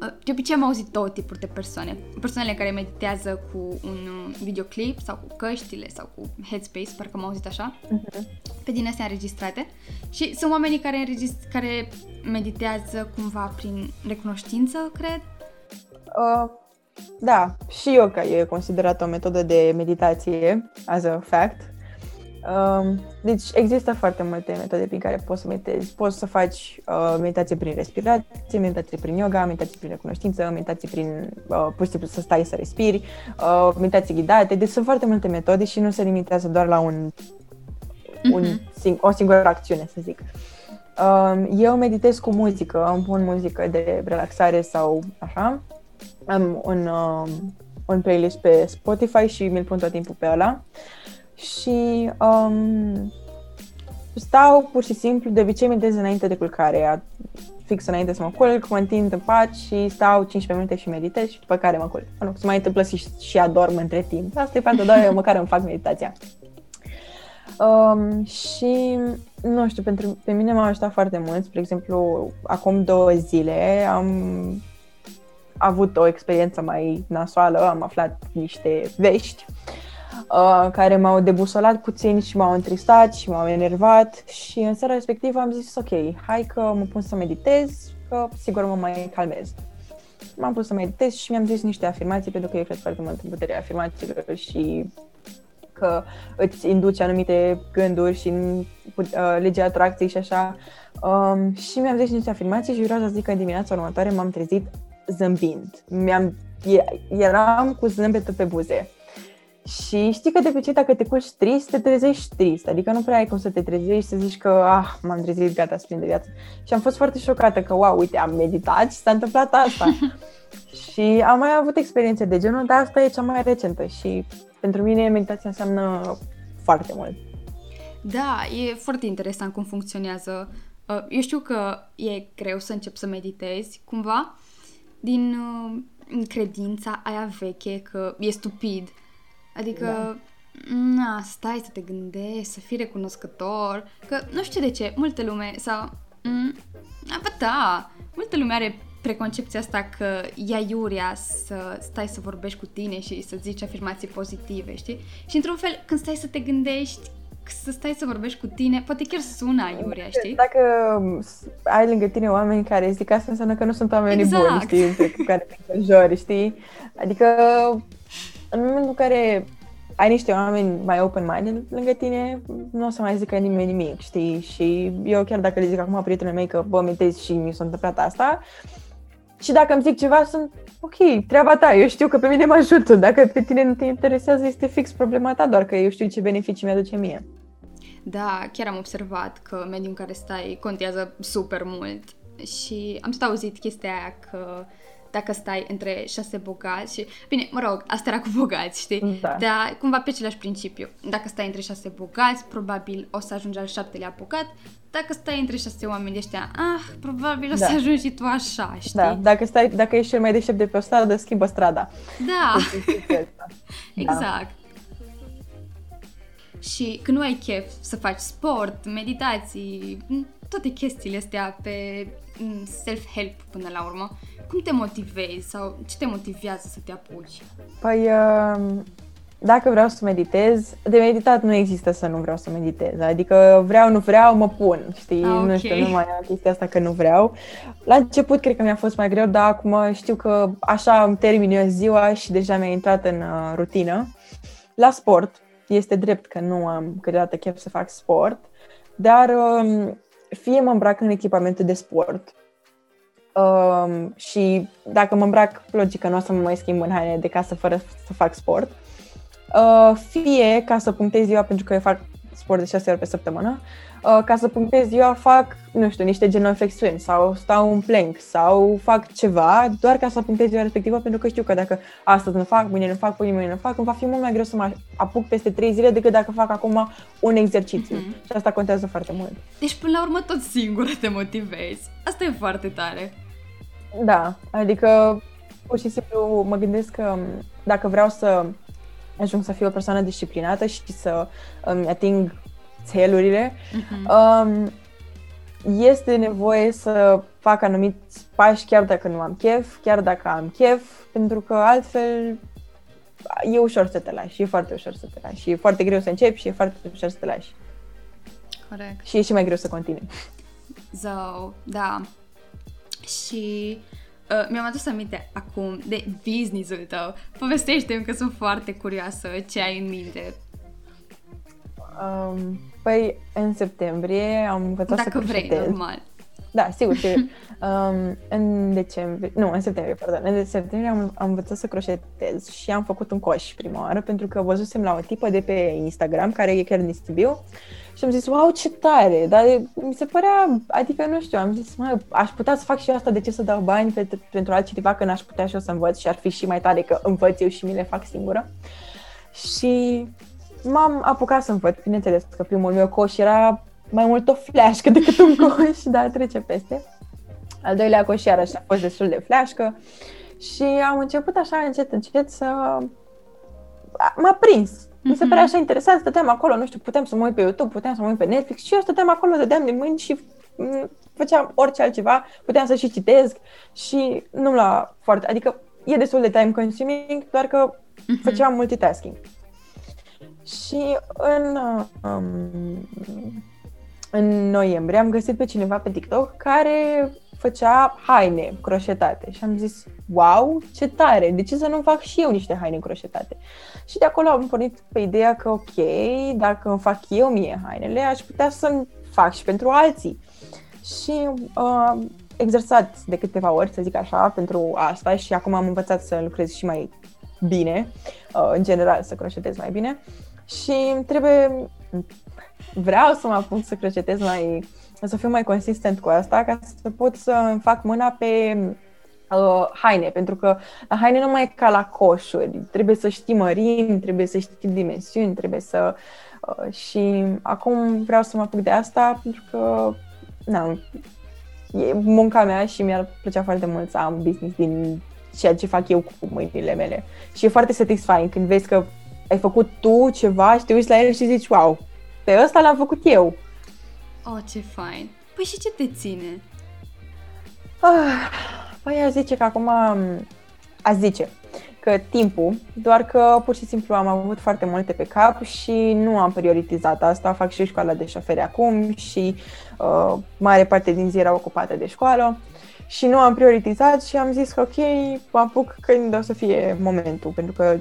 uh, De obicei am auzit două tipuri de persoane. Persoanele care meditează cu un uh, videoclip sau cu căștile sau cu headspace, parcă am auzit așa, pe din astea înregistrate. Și sunt oamenii care, înregist- care meditează cumva prin recunoștință, cred. Uh, da, și yoga e considerată o metodă de meditație, as a fact. Um, deci există foarte multe metode prin care poți să meditezi. Poți să faci uh, meditație prin respirație, meditație prin yoga, meditație prin recunoștință, meditație prin uh, pur și simplu să stai să respiri, uh, meditație ghidate. Deci sunt foarte multe metode și nu se limitează doar la un, un Mhm. sing- o singură acțiune, să zic. Um, eu meditez cu muzică, îmi pun muzică de relaxare sau așa. Am un, um, un playlist pe Spotify și mi-l pun tot timpul pe ăla. Și um, stau pur și simplu, de obicei meditez înainte de culcare, a- fix înainte să mă culc, mă întind în pat și stau 15 minute și meditez și după care mă culc. Mă rog, se mai întâmplă și, și adorm între timp. Asta e pentru doar eu *laughs* măcar îmi fac meditația. Um, și, nu știu, pentru, pe mine m-a ajutat foarte mult. Spre exemplu, acum două zile am avut o experiență mai nasoală, am aflat niște vești uh, care m-au debusolat puțin și m-au întristat și m-au enervat și în seara respectivă am zis ok, hai că mă pun să meditez, că sigur mă mai calmez. M-am pus să meditez și mi-am zis niște afirmații pentru că eu cred foarte mult în puterea afirmațiilor și că îți induce anumite gânduri și în uh, legea atracției și așa. Um, și mi-am zis niște afirmații și vreau să zic că în dimineața următoare m-am trezit zâmbind. Mi-am, eram cu zâmbetul pe buze. Și știi că de obicei dacă te culci trist, te trezești trist. Adică nu prea ai cum să te trezești și să zici că ah, m-am trezit, gata, sunt de viață. Și am fost foarte șocată că, wow, uite, am meditat și s-a întâmplat asta. *laughs* și am mai avut experiențe de genul, dar asta e cea mai recentă și pentru mine meditația înseamnă foarte mult. Da, e foarte interesant cum funcționează. Uh, eu știu că e greu să încep să meditezi, cumva, din uh, credința aia veche că e stupid Adică, da. na, stai să te gândești, să fii recunoscător, că nu știu de ce, multă lume sau... Mm, bă, da, multă lume are preconcepția asta că ia iurea să stai să vorbești cu tine și să zici afirmații pozitive, știi? Și într-un fel, când stai să te gândești, să stai să vorbești cu tine, poate chiar sună iurea, știi? Dacă ai lângă tine oameni care zic asta înseamnă că nu sunt oameni exact. buni, știi, cu care te înjori, știi? Adică în momentul în care ai niște oameni mai open-minded lângă tine, nu o să mai zică nimeni nimic, știi? Și eu chiar dacă le zic acum prietenii mei că, bă, mitezi și mi s-a întâmplat asta, și dacă îmi zic ceva, sunt ok, treaba ta, eu știu că pe mine mă ajută. Dacă pe tine nu te interesează, este fix problema ta, doar că eu știu ce beneficii mi-aduce mie. Da, chiar am observat că mediul în care stai contează super mult și am tot auzit chestia aia că dacă stai între șase bogați și... Bine, mă rog, asta era cu bogați, știi? Da. Dar cumva pe același principiu. Dacă stai între șase bogați, probabil o să ajungi al șaptelea bogat. Dacă stai între șase oameni ăștia, ah, probabil o să da. ajungi și tu așa, știi? Da, dacă, stai, dacă ești cel mai deștept de pe o stradă, schimbă strada. Da, *laughs* exact. Da. Și când nu ai chef să faci sport, meditații, toate chestiile astea pe mm, self-help până la urmă, cum te motivezi sau ce te motivează să te apuci? Păi, um, dacă vreau să meditez, de meditat nu există să nu vreau să meditez. Adică vreau, nu vreau, mă pun, știi? Ah, okay. Nu știu, nu mai am chestia asta că nu vreau. La început cred că mi-a fost mai greu, dar acum știu că așa îmi termin eu ziua și deja mi-a intrat în uh, rutină. La sport, este drept că nu am câteodată chef să fac sport, dar um, fie mă îmbrac în echipamente de sport, Um, și dacă mă îmbrac, logică, nu o să mă mai schimb în haine de casă fără să fac sport. Uh, fie ca să punctez ziua, pentru că eu fac sport de 6 ori pe săptămână, uh, ca să punctez ziua fac, nu știu, niște genoflexiuni sau stau un plank sau fac ceva doar ca să punctez ziua respectivă pentru că știu că dacă astăzi nu fac, mâine nu fac, până mâine nu fac, îmi va fi mult mai greu să mă apuc peste 3 zile decât dacă fac acum un exercițiu. Uh-huh. Și asta contează foarte mult. Deci până la urmă tot singur te motivezi. Asta e foarte tare. Da, adică pur și simplu mă gândesc că dacă vreau să ajung să fiu o persoană disciplinată și să îmi ating țelurile, uh-huh. um, este nevoie să fac anumiți pași chiar dacă nu am chef, chiar dacă am chef, pentru că altfel e ușor să te lași, e foarte ușor să te lași, și e foarte greu să începi și e foarte ușor să te lași. Corect. Și e și mai greu să continui. So, da, și uh, mi-am adus aminte acum de business-ul tău. Povestește-mi că sunt foarte curioasă ce ai în minte. Um, păi, în septembrie am învățat Dacă să vrei, normal. Da, sigur, sigur. Um, în decembrie, nu, în septembrie, pardon, în septembrie am, am învățat să croșetez și am făcut un coș prima oară pentru că văzusem la o tipă de pe Instagram care e chiar din Sibiu și am zis, wow, ce tare, dar mi se părea, adică nu știu, am zis, mă, aș putea să fac și eu asta, de ce să dau bani pentru, pentru altcineva când aș putea și eu să învăț și ar fi și mai tare că învăț eu și mi le fac singură. Și m-am apucat să învăț, bineînțeles că primul meu coș era mai mult o fleașcă decât un *laughs* coș, dar trece peste. Al doilea coș iarăși a fost destul de fleașcă și am început așa încet, încet să... M-a prins. Mi se părea mhm. așa interesant, stăteam acolo, nu știu, puteam să mă uit pe YouTube, puteam să mă uit pe Netflix și eu stăteam acolo, dădeam de mâini și mm, făceam orice altceva, puteam să și citesc și nu la foarte, adică e destul de time consuming, doar că uh-huh. făceam multitasking. Și în um, în noiembrie am găsit pe cineva pe TikTok care făcea haine croșetate și am zis, wow, ce tare, de ce să nu fac și eu niște haine croșetate? Și de acolo am pornit pe ideea că, ok, dacă îmi fac eu mie hainele, aș putea să-mi fac și pentru alții. Și uh, exersat de câteva ori, să zic așa, pentru asta și acum am învățat să lucrez și mai bine, uh, în general să crocetez mai bine și trebuie, vreau să mă apuc să crocetez mai, să fiu mai consistent cu asta ca să pot să fac mâna pe uh, haine, pentru că la haine nu mai e ca la coșuri, trebuie să știi mărimi, trebuie să știi dimensiuni, trebuie să... Uh, și acum vreau să mă apuc de asta pentru că, na, e munca mea și mi-ar plăcea foarte mult să am business din ceea ce fac eu cu mâinile mele. Și e foarte satisfying când vezi că ai făcut tu ceva și te uiți la el și zici, wow, pe ăsta l-am făcut eu. Oh, ce fain! Păi și ce te ține? Ah, păi aș zice că acum, aș zice că timpul, doar că pur și simplu am avut foarte multe pe cap și nu am prioritizat asta, fac și școala de șoferi acum și uh, mare parte din zi era ocupată de școală și nu am prioritizat și am zis că ok, mă apuc când o să fie momentul, pentru că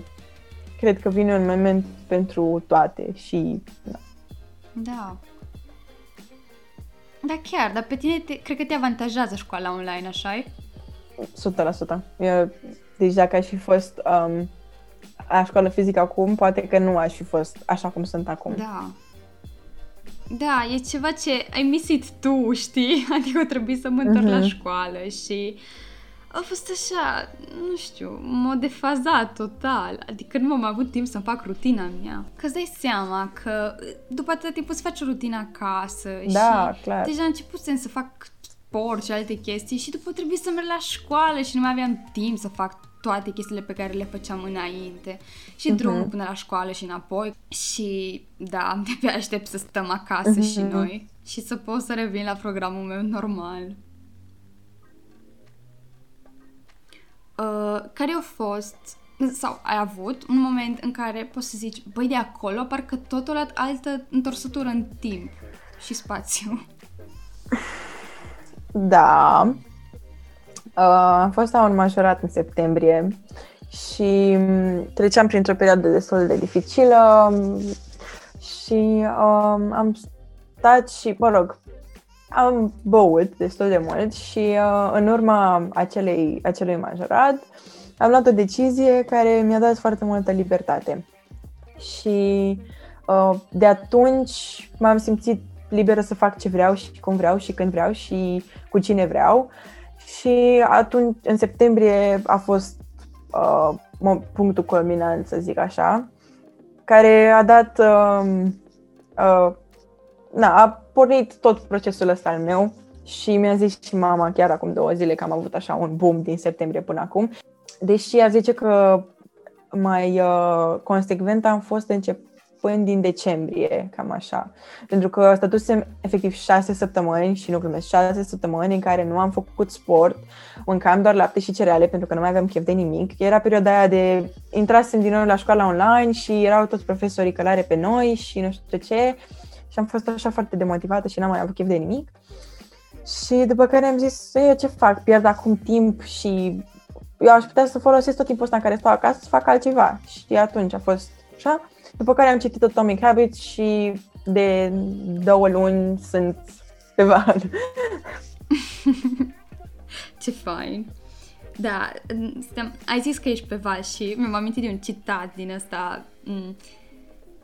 cred că vine un moment pentru toate și... Da. da. Da, chiar, dar pe tine te, cred că te avantajează școala online, așa -i? 100%. Eu, deci dacă aș fi fost um, la școală fizică acum, poate că nu aș fi fost așa cum sunt acum. Da. Da, e ceva ce ai misit tu, știi? *laughs* Adică trebuie să mă întorc uh-huh. la mhm. școală și a fost așa, nu știu, m-a defazat total. Adică nu am avut timp să fac rutina mea. Că îți dai seama că după atâta timp să faci o rutină acasă da, și clar. deja începusem să fac sport și alte chestii și după trebuie să merg la școală și nu mai aveam timp să fac toate chestiile pe care le făceam înainte și uh-huh. drumul până la școală și înapoi și da, *laughs* de aștept să stăm acasă uh-huh. și noi și să pot să revin la programul meu normal. Uh, care a fost sau ai avut un moment în care poți să zici, băi, de acolo parcă totul a altă întorsătură în timp și spațiu. *laughs* Da. Uh, am fost la un majorat în septembrie și treceam printr-o perioadă destul de dificilă și uh, am stat și, mă rog, am băut destul de mult și uh, în urma acelei, acelui majorat am luat o decizie care mi-a dat foarte multă libertate. Și uh, de atunci m-am simțit liberă să fac ce vreau și cum vreau și când vreau și cu cine vreau. Și atunci, în septembrie, a fost uh, punctul culminant, să zic așa, care a dat uh, uh, na, a pornit tot procesul ăsta al meu și mi-a zis și mama chiar acum două zile că am avut așa un boom din septembrie până acum. Deși ar zice că mai uh, consecvent am fost începând din decembrie, cam așa. Pentru că stătusem efectiv șase săptămâni și nu glumesc, șase săptămâni în care nu am făcut sport, mâncam doar lapte și cereale pentru că nu mai aveam chef de nimic. Era perioada aia de intrasem din nou la școala online și erau toți profesorii călare pe noi și nu știu ce și am fost așa foarte demotivată și n-am mai avut chef de nimic. Și după care am zis, eu ce fac, pierd acum timp și eu aș putea să folosesc tot timpul ăsta în care stau acasă să fac altceva. Și atunci a fost așa. După care am citit Atomic Habits și de două luni sunt *laughs* pe val. *laughs* ce fain! Da, ai zis că ești pe val și mi-am amintit de un citat din ăsta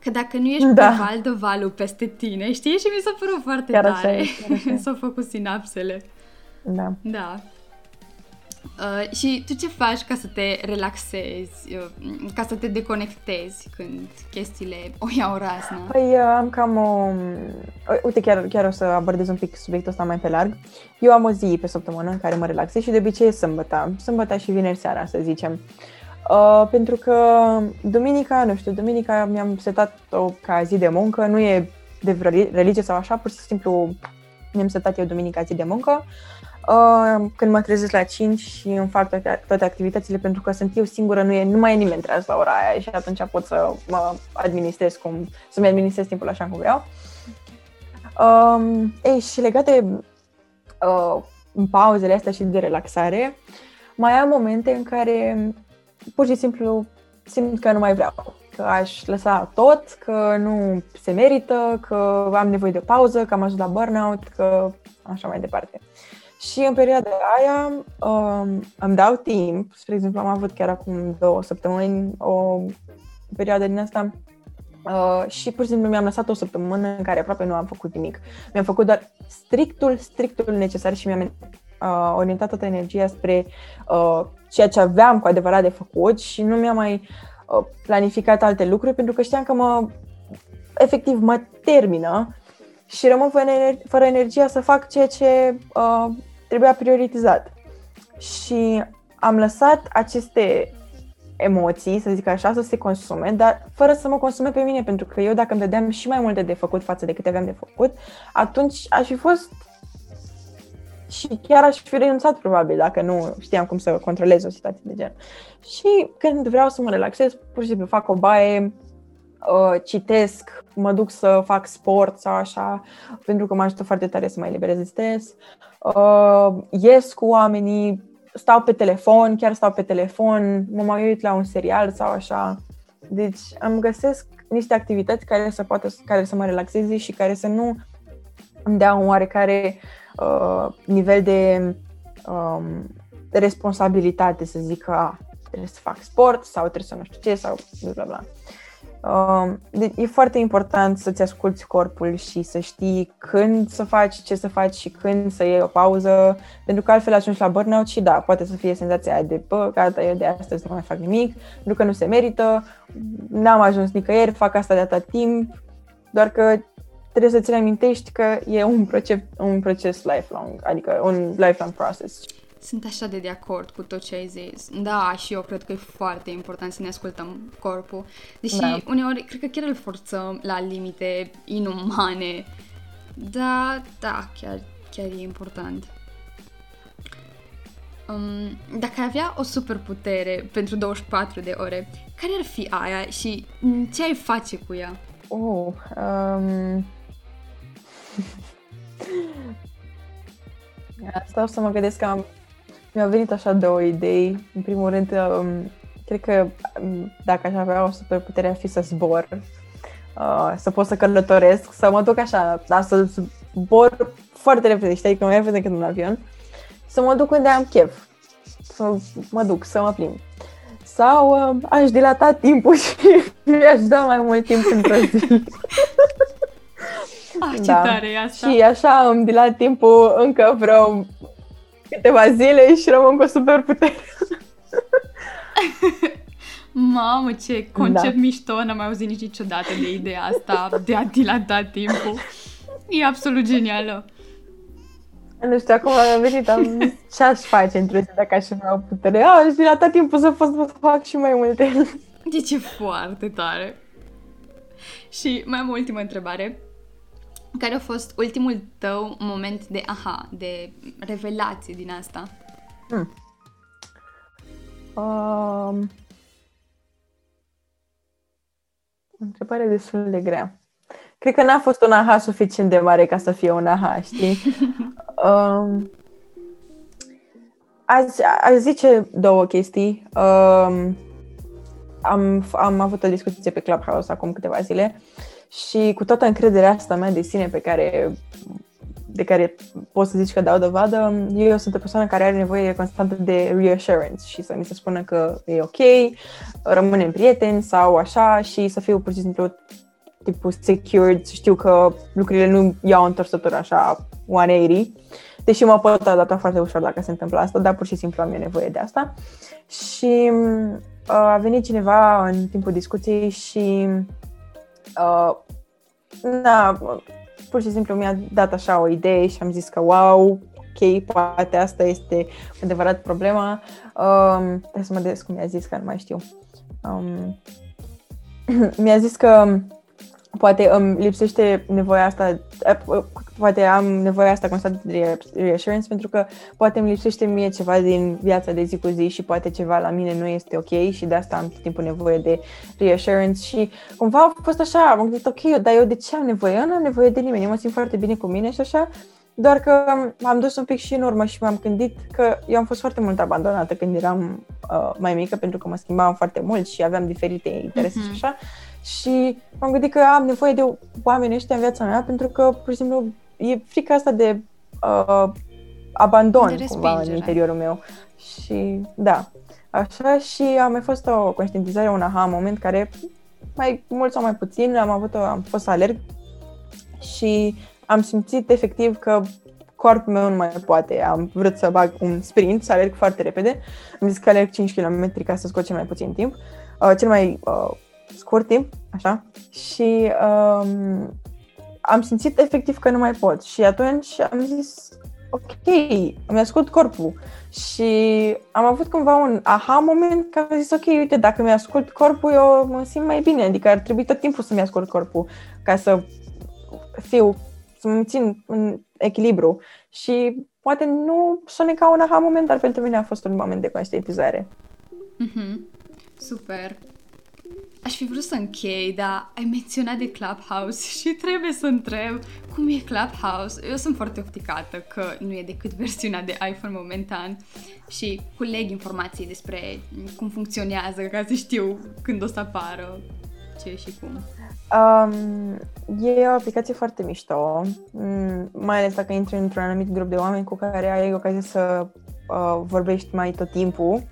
Că dacă nu ești da. pe val, dă valul peste tine, știi? Și mi s-a părut foarte chiar tare. Așa *laughs* S-au făcut sinapsele. Da. Da. Uh, și tu ce faci ca să te relaxezi, uh, ca să te deconectezi când chestiile o iau razna? Păi uh, am cam o... Uh, uite, chiar, chiar o să abordez un pic subiectul ăsta mai pe larg. Eu am o zi pe săptămână în care mă relaxez și de obicei e sâmbătă. Sâmbătă și vineri seara, să zicem. Uh, pentru că duminica, nu știu, duminica mi-am setat-o ca zi de muncă, nu e de religie sau așa, pur și simplu mi-am setat eu duminica zi de muncă. Uh, când mă trezesc la 5 și îmi fac toate, toate activitățile pentru că sunt eu singură, nu, e, nu mai e nimeni treaz la ora aia și atunci pot să mă administrez cum, să-mi administrez timpul așa cum vreau. Um, ei, și legate uh, în pauzele astea și de relaxare, mai am momente în care pur și simplu simt că nu mai vreau, că aș lăsa tot, că nu se merită, că am nevoie de pauză, că am ajuns la burnout, că așa mai departe. Și în perioada aia um, îmi dau timp, spre exemplu am avut chiar acum două săptămâni o perioadă din asta uh, și pur și simplu mi-am lăsat o săptămână în care aproape nu am făcut nimic. Mi-am făcut doar strictul, strictul necesar și mi-am uh, orientat toată energia spre uh, ceea ce aveam cu adevărat de făcut și nu mi-am mai uh, planificat alte lucruri pentru că știam că mă efectiv mă termină și rămân fără, ener- fără energia să fac ceea ce uh, trebuia prioritizat. Și am lăsat aceste emoții, să zic așa, să se consume, dar fără să mă consume pe mine, pentru că eu dacă îmi dădeam și mai multe de făcut față de câte aveam de făcut, atunci aș fi fost și chiar aș fi renunțat probabil dacă nu știam cum să controlez o situație de gen. Și când vreau să mă relaxez, pur și simplu fac o baie, uh, citesc, mă duc să fac sport sau așa, pentru că mă ajută foarte tare să mai eliberez de stres. Uh, ies cu oamenii, stau pe telefon, chiar stau pe telefon, mă mai uit la un serial sau așa. Deci îmi găsesc niște activități care să poată, care să mă relaxeze și care să nu îmi dea un oarecare uh, nivel de um, responsabilitate, să zic că a, trebuie să fac sport sau trebuie să nu știu ce sau bla bla bla. Um, deci e foarte important să-ți asculti corpul și să știi când să faci, ce să faci și când să iei o pauză, pentru că altfel ajungi la burnout și da, poate să fie senzația de, bă, gata, eu de astăzi nu mai fac nimic, pentru că nu se merită, n-am ajuns nicăieri, fac asta de atât timp, doar că trebuie să ți amintești că e un proces, un proces lifelong, adică un lifelong process. Sunt așa de de acord cu tot ce ai zis. Da, și eu cred că e foarte important să ne ascultăm corpul. Deși da. uneori cred că chiar îl forțăm la limite inumane. Da, da, chiar, chiar e important. Um, dacă ai avea o superputere pentru 24 de ore, care ar fi aia și ce ai face cu ea? Oh, um... Asta o să mă gândesc că am mi-au venit așa două idei. În primul rând, um, cred că um, dacă aș avea o superputere ar fi să zbor, uh, să pot să călătoresc, să mă duc așa, dar să zbor foarte repede, știi, că mai repede decât un avion, să mă duc unde am chef, să mă duc, să mă plimb. Sau uh, aș dilata timpul *laughs* și mi-aș da mai mult timp într-o zi. *laughs* Ah, ce da. tare e asta! Și așa îmi dilat timpul încă vreo câteva zile și rămân cu superputere. *laughs* Mamă, ce concept da. mișto, n-am mai auzit nici niciodată de ideea asta de a dilata timpul. E absolut genială. Nu știu, acum am venit, am ce aș face într-o zi dacă aș avea o putere. Aș, aș dilata timpul să pot să fac și mai multe. Deci e foarte tare. Și mai am o ultimă întrebare. Care a fost ultimul tău moment de aha, de revelație din asta? Hmm. Um, întrebare destul de grea. Cred că n-a fost un aha suficient de mare ca să fie un aha, știi? *laughs* um, aș, aș zice două chestii. Um, am, am avut o discuție pe Clubhouse acum câteva zile și cu toată încrederea asta mea de sine pe care, de care poți să zici că dau dovadă, eu sunt o persoană care are nevoie constantă de reassurance și să mi se spună că e ok, rămânem prieteni sau așa și să fiu pur și simplu tipul secured, să știu că lucrurile nu iau întorsătură așa 180, deși mă pot adapta foarte ușor dacă se întâmplă asta, dar pur și simplu am eu nevoie de asta. Și uh, a venit cineva în timpul discuției și uh, na, pur și simplu mi-a dat așa o idee și am zis că wow, ok, poate asta este adevărat problema. Um, trebuie să mă des cum mi-a zis, că nu mai știu. Um, *clears throat* mi-a zis că poate îmi lipsește nevoia asta, poate am nevoia asta constant de reassurance pentru că poate îmi lipsește mie ceva din viața de zi cu zi și poate ceva la mine nu este ok și de asta am tot timpul nevoie de reassurance și cumva a fost așa, am gândit ok, dar eu de ce am nevoie? Eu nu am nevoie de nimeni, eu mă simt foarte bine cu mine și așa, doar că m-am dus un pic și în urmă și m-am gândit că eu am fost foarte mult abandonată când eram uh, mai mică pentru că mă schimbam foarte mult și aveam diferite interese mm-hmm. și așa și m-am gândit că am nevoie de oameni ăștia în viața mea pentru că, pur și simplu, e frica asta de uh, abandon De cumva în respingere. interiorul meu. Și da, așa și a mai fost o conștientizare, un aha moment care mai mult sau mai puțin am avut am fost să alerg și am simțit efectiv că corpul meu nu mai poate. Am vrut să bag un sprint, să alerg foarte repede. Am zis că alerg 5 km ca să scot cel mai puțin timp, uh, cel mai uh, scurt timp, așa. Și um, am simțit efectiv că nu mai pot. Și atunci am zis, ok, îmi ascult corpul. Și am avut cumva un aha moment că am zis, ok, uite, dacă mi-ascult corpul, eu mă simt mai bine. Adică ar trebui tot timpul să mi-ascult corpul ca să fiu, să mă țin în echilibru. Și poate nu sune ca un aha moment, dar pentru mine a fost un moment de conștientizare. Mhm. Super. Aș fi vrut să închei, dar ai menționat de Clubhouse *laughs* și trebuie să întreb cum e Clubhouse. Eu sunt foarte opticată că nu e decât versiunea de iPhone momentan și culeg informații despre cum funcționează ca să știu când o să apară ce și cum. Um, e o aplicație foarte mișto, mm, mai ales dacă intri într-un anumit grup de oameni cu care ai ocazia să uh, vorbești mai tot timpul.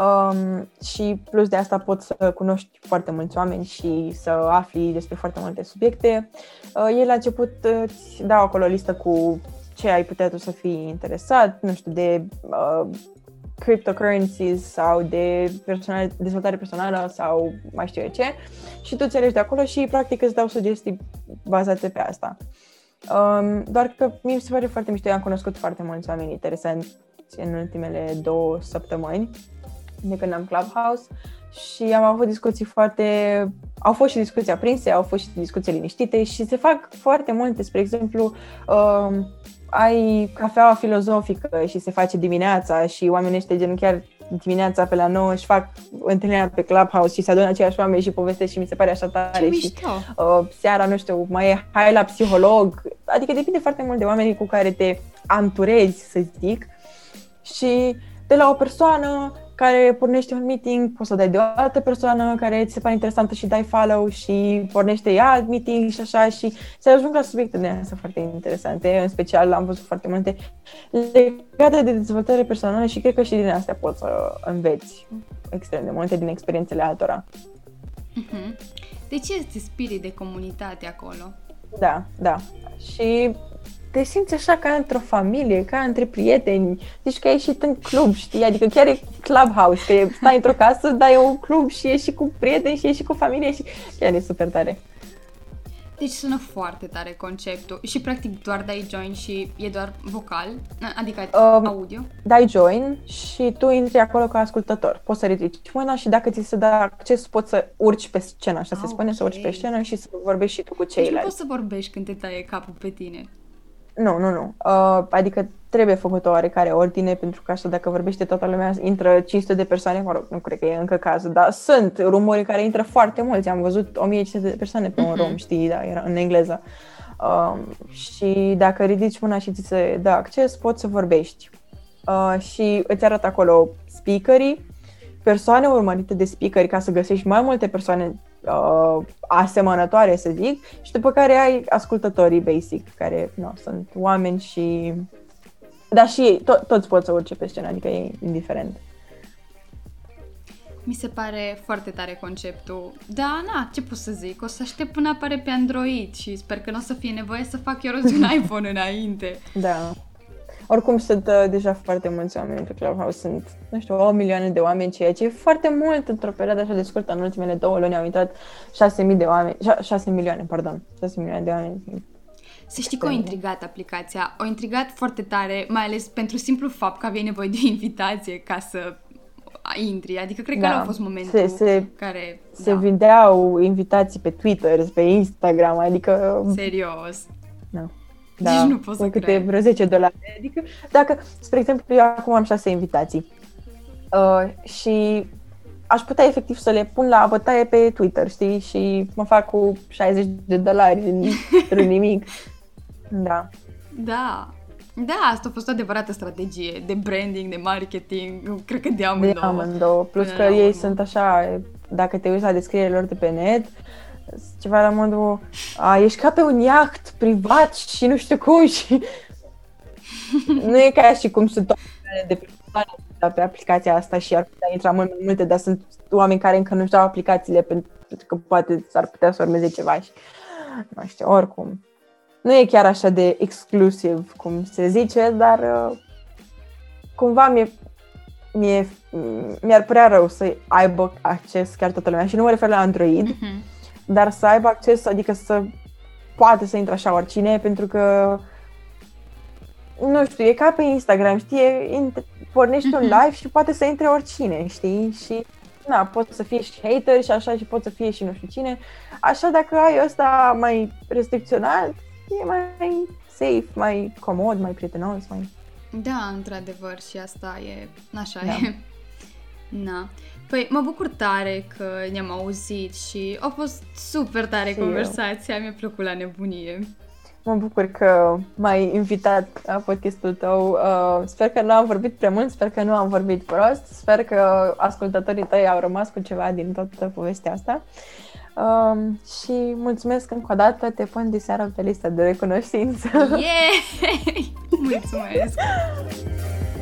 Um, și plus de asta poți să cunoști foarte mulți oameni și să afli despre foarte multe subiecte. Uh, el la început îți dau acolo o listă cu ce ai putea tu să fii interesat, nu știu, de uh, cryptocurrencies sau de personal, dezvoltare personală sau mai știu eu ce și tu ți alegi de acolo și practic îți dau sugestii bazate pe asta. Um, doar că mie mi se pare foarte mișto, eu am cunoscut foarte mulți oameni interesanți în ultimele două săptămâni de când am Clubhouse și am avut discuții foarte... Au fost și discuții aprinse, au fost și discuții liniștite și se fac foarte multe, spre exemplu, um, ai cafeaua filozofică și se face dimineața și oamenii ăștia gen chiar dimineața pe la 9 își fac întâlnirea pe Clubhouse și se adună aceiași oameni și povestesc și mi se pare așa Ce tare și mișto! uh, seara, nu știu, mai e hai la psiholog, adică depinde foarte mult de oamenii cu care te anturezi, să zic, și de la o persoană care pornește un meeting, poți să dai de o altă persoană care ți se pare interesantă și dai follow și pornește ea alt meeting și așa și se ajung la subiecte de astea foarte interesante, în special am văzut foarte multe legate de dezvoltare personală și cred că și din astea poți să înveți extrem de multe din experiențele altora. Mhm. De ce este spirit de comunitate acolo? Da, da. Și te simți așa ca într-o familie, ca între prieteni, zici că ai ieșit în club, știi? Adică chiar e clubhouse, că e- stai într-o casă, dai un club și ieși și cu prieteni și ieși și cu familie și chiar e super tare. Deci sună foarte tare conceptul și practic doar dai join și e doar vocal, adică Um, audio. Dai join și tu intri acolo ca ascultător. Poți să ridici mâna și dacă ți se dă acces, poți să urci pe scenă, așa se Ah, spune, să urci ok. pe scenă și să vorbești și tu cu Deci nu ceilalți. poți să vorbești când te taie capul pe tine. Nu, nu, nu. Uh, adică trebuie făcut o oarecare ordine, pentru că așa dacă vorbește toată lumea, intră 500 de persoane, mă rog, nu cred că e încă cazul, dar sunt rumuri în care intră foarte mulți. Am văzut 1500 de persoane pe un Mhm. rom, știi, da, era în engleză. Um, și dacă ridici mâna și ți se dă acces, poți să vorbești. Uh, și îți arată acolo speakerii, persoane urmărite de speakeri ca să găsești mai multe persoane uh, asemănătoare, să zic, și după care ai ascultătorii basic, care nu, sunt oameni și... Dar și ei, to- toți pot să urce pe scenă, adică e indiferent. Mi se pare foarte tare conceptul. Da, na, ce pot să zic? O să aștept până apare pe Android și sper că nu o să fie nevoie să fac eu rost de un *laughs* iPhone înainte. Da. Oricum sunt uh, deja foarte mulți oameni pe Clubhouse, sunt, nu știu, o milioane de oameni, ceea ce e foarte mult într-o perioadă așa de scurtă. În ultimele două luni au intrat 6.000 de oameni, 6 milioane, pardon, 6 milioane de oameni. Să știi că o intrigat aplicația, o intrigat foarte tare, mai ales pentru simplu fapt că aveai nevoie de o *laughs* invitație ca să intri. Adică cred că Da. ăla a fost momentul Se- se- care... Se da, vindeau invitații pe Twitter, pe Instagram, adică serios. Nu. Deci nu pot să cu câte cred. vreo 10 dolari. Adică, dacă, spre exemplu, eu acum am 6 invitații uh, și aș putea efectiv să le pun la bătaie pe Twitter, știi? Și mă fac cu 60 de dolari din *laughs* nimic. Da. Da. Da, asta a fost o adevărată strategie de branding, de marketing, cred că de De amândouă. amândouă. Plus Până că la ei urmă. sunt așa, dacă te uiți la descrierile lor de pe net, ceva la modul, a, ești ca pe un iaht privat și nu știu cum și nu e ca și cum sunt toate de pe pe aplicația asta și ar putea intra mult mai multe, dar sunt oameni care încă nu-și dau aplicațiile pentru că poate s-ar putea să urmeze ceva și nu știu, oricum. Nu e chiar așa de exclusiv, cum se zice, dar uh, cumva mi-e, mi-e, mi-ar părea rău să aibă acces chiar toată lumea și nu mă refer la Android, uh-huh. Dar să aibă acces, adică să poate să intre așa oricine, pentru că nu știu, e ca pe Instagram, știi, pornești uh-huh. un mhm. live și poate să intre oricine, știi, și na, poți să fie și hater și așa și poți să fie și nu știu cine. Așa dacă ai ăsta mai restricționat, e mai safe, mai comod, mai prietenos, mai... Da, într-adevăr, și asta e, așa da. e. Na. Păi mă bucur tare că ne-am auzit și a fost super tare și conversația, eu. mi-a plăcut la nebunie. Mă bucur că m-ai invitat la podcastul tău. Uh, sper că nu am vorbit prea mult, sper că nu am vorbit prost, sper că ascultătorii tăi au rămas cu ceva din toată povestea asta. Uh, și mulțumesc încă o dată, te pun de seară pe lista de recunoștință. Yeah! *laughs* Mulțumesc! *laughs*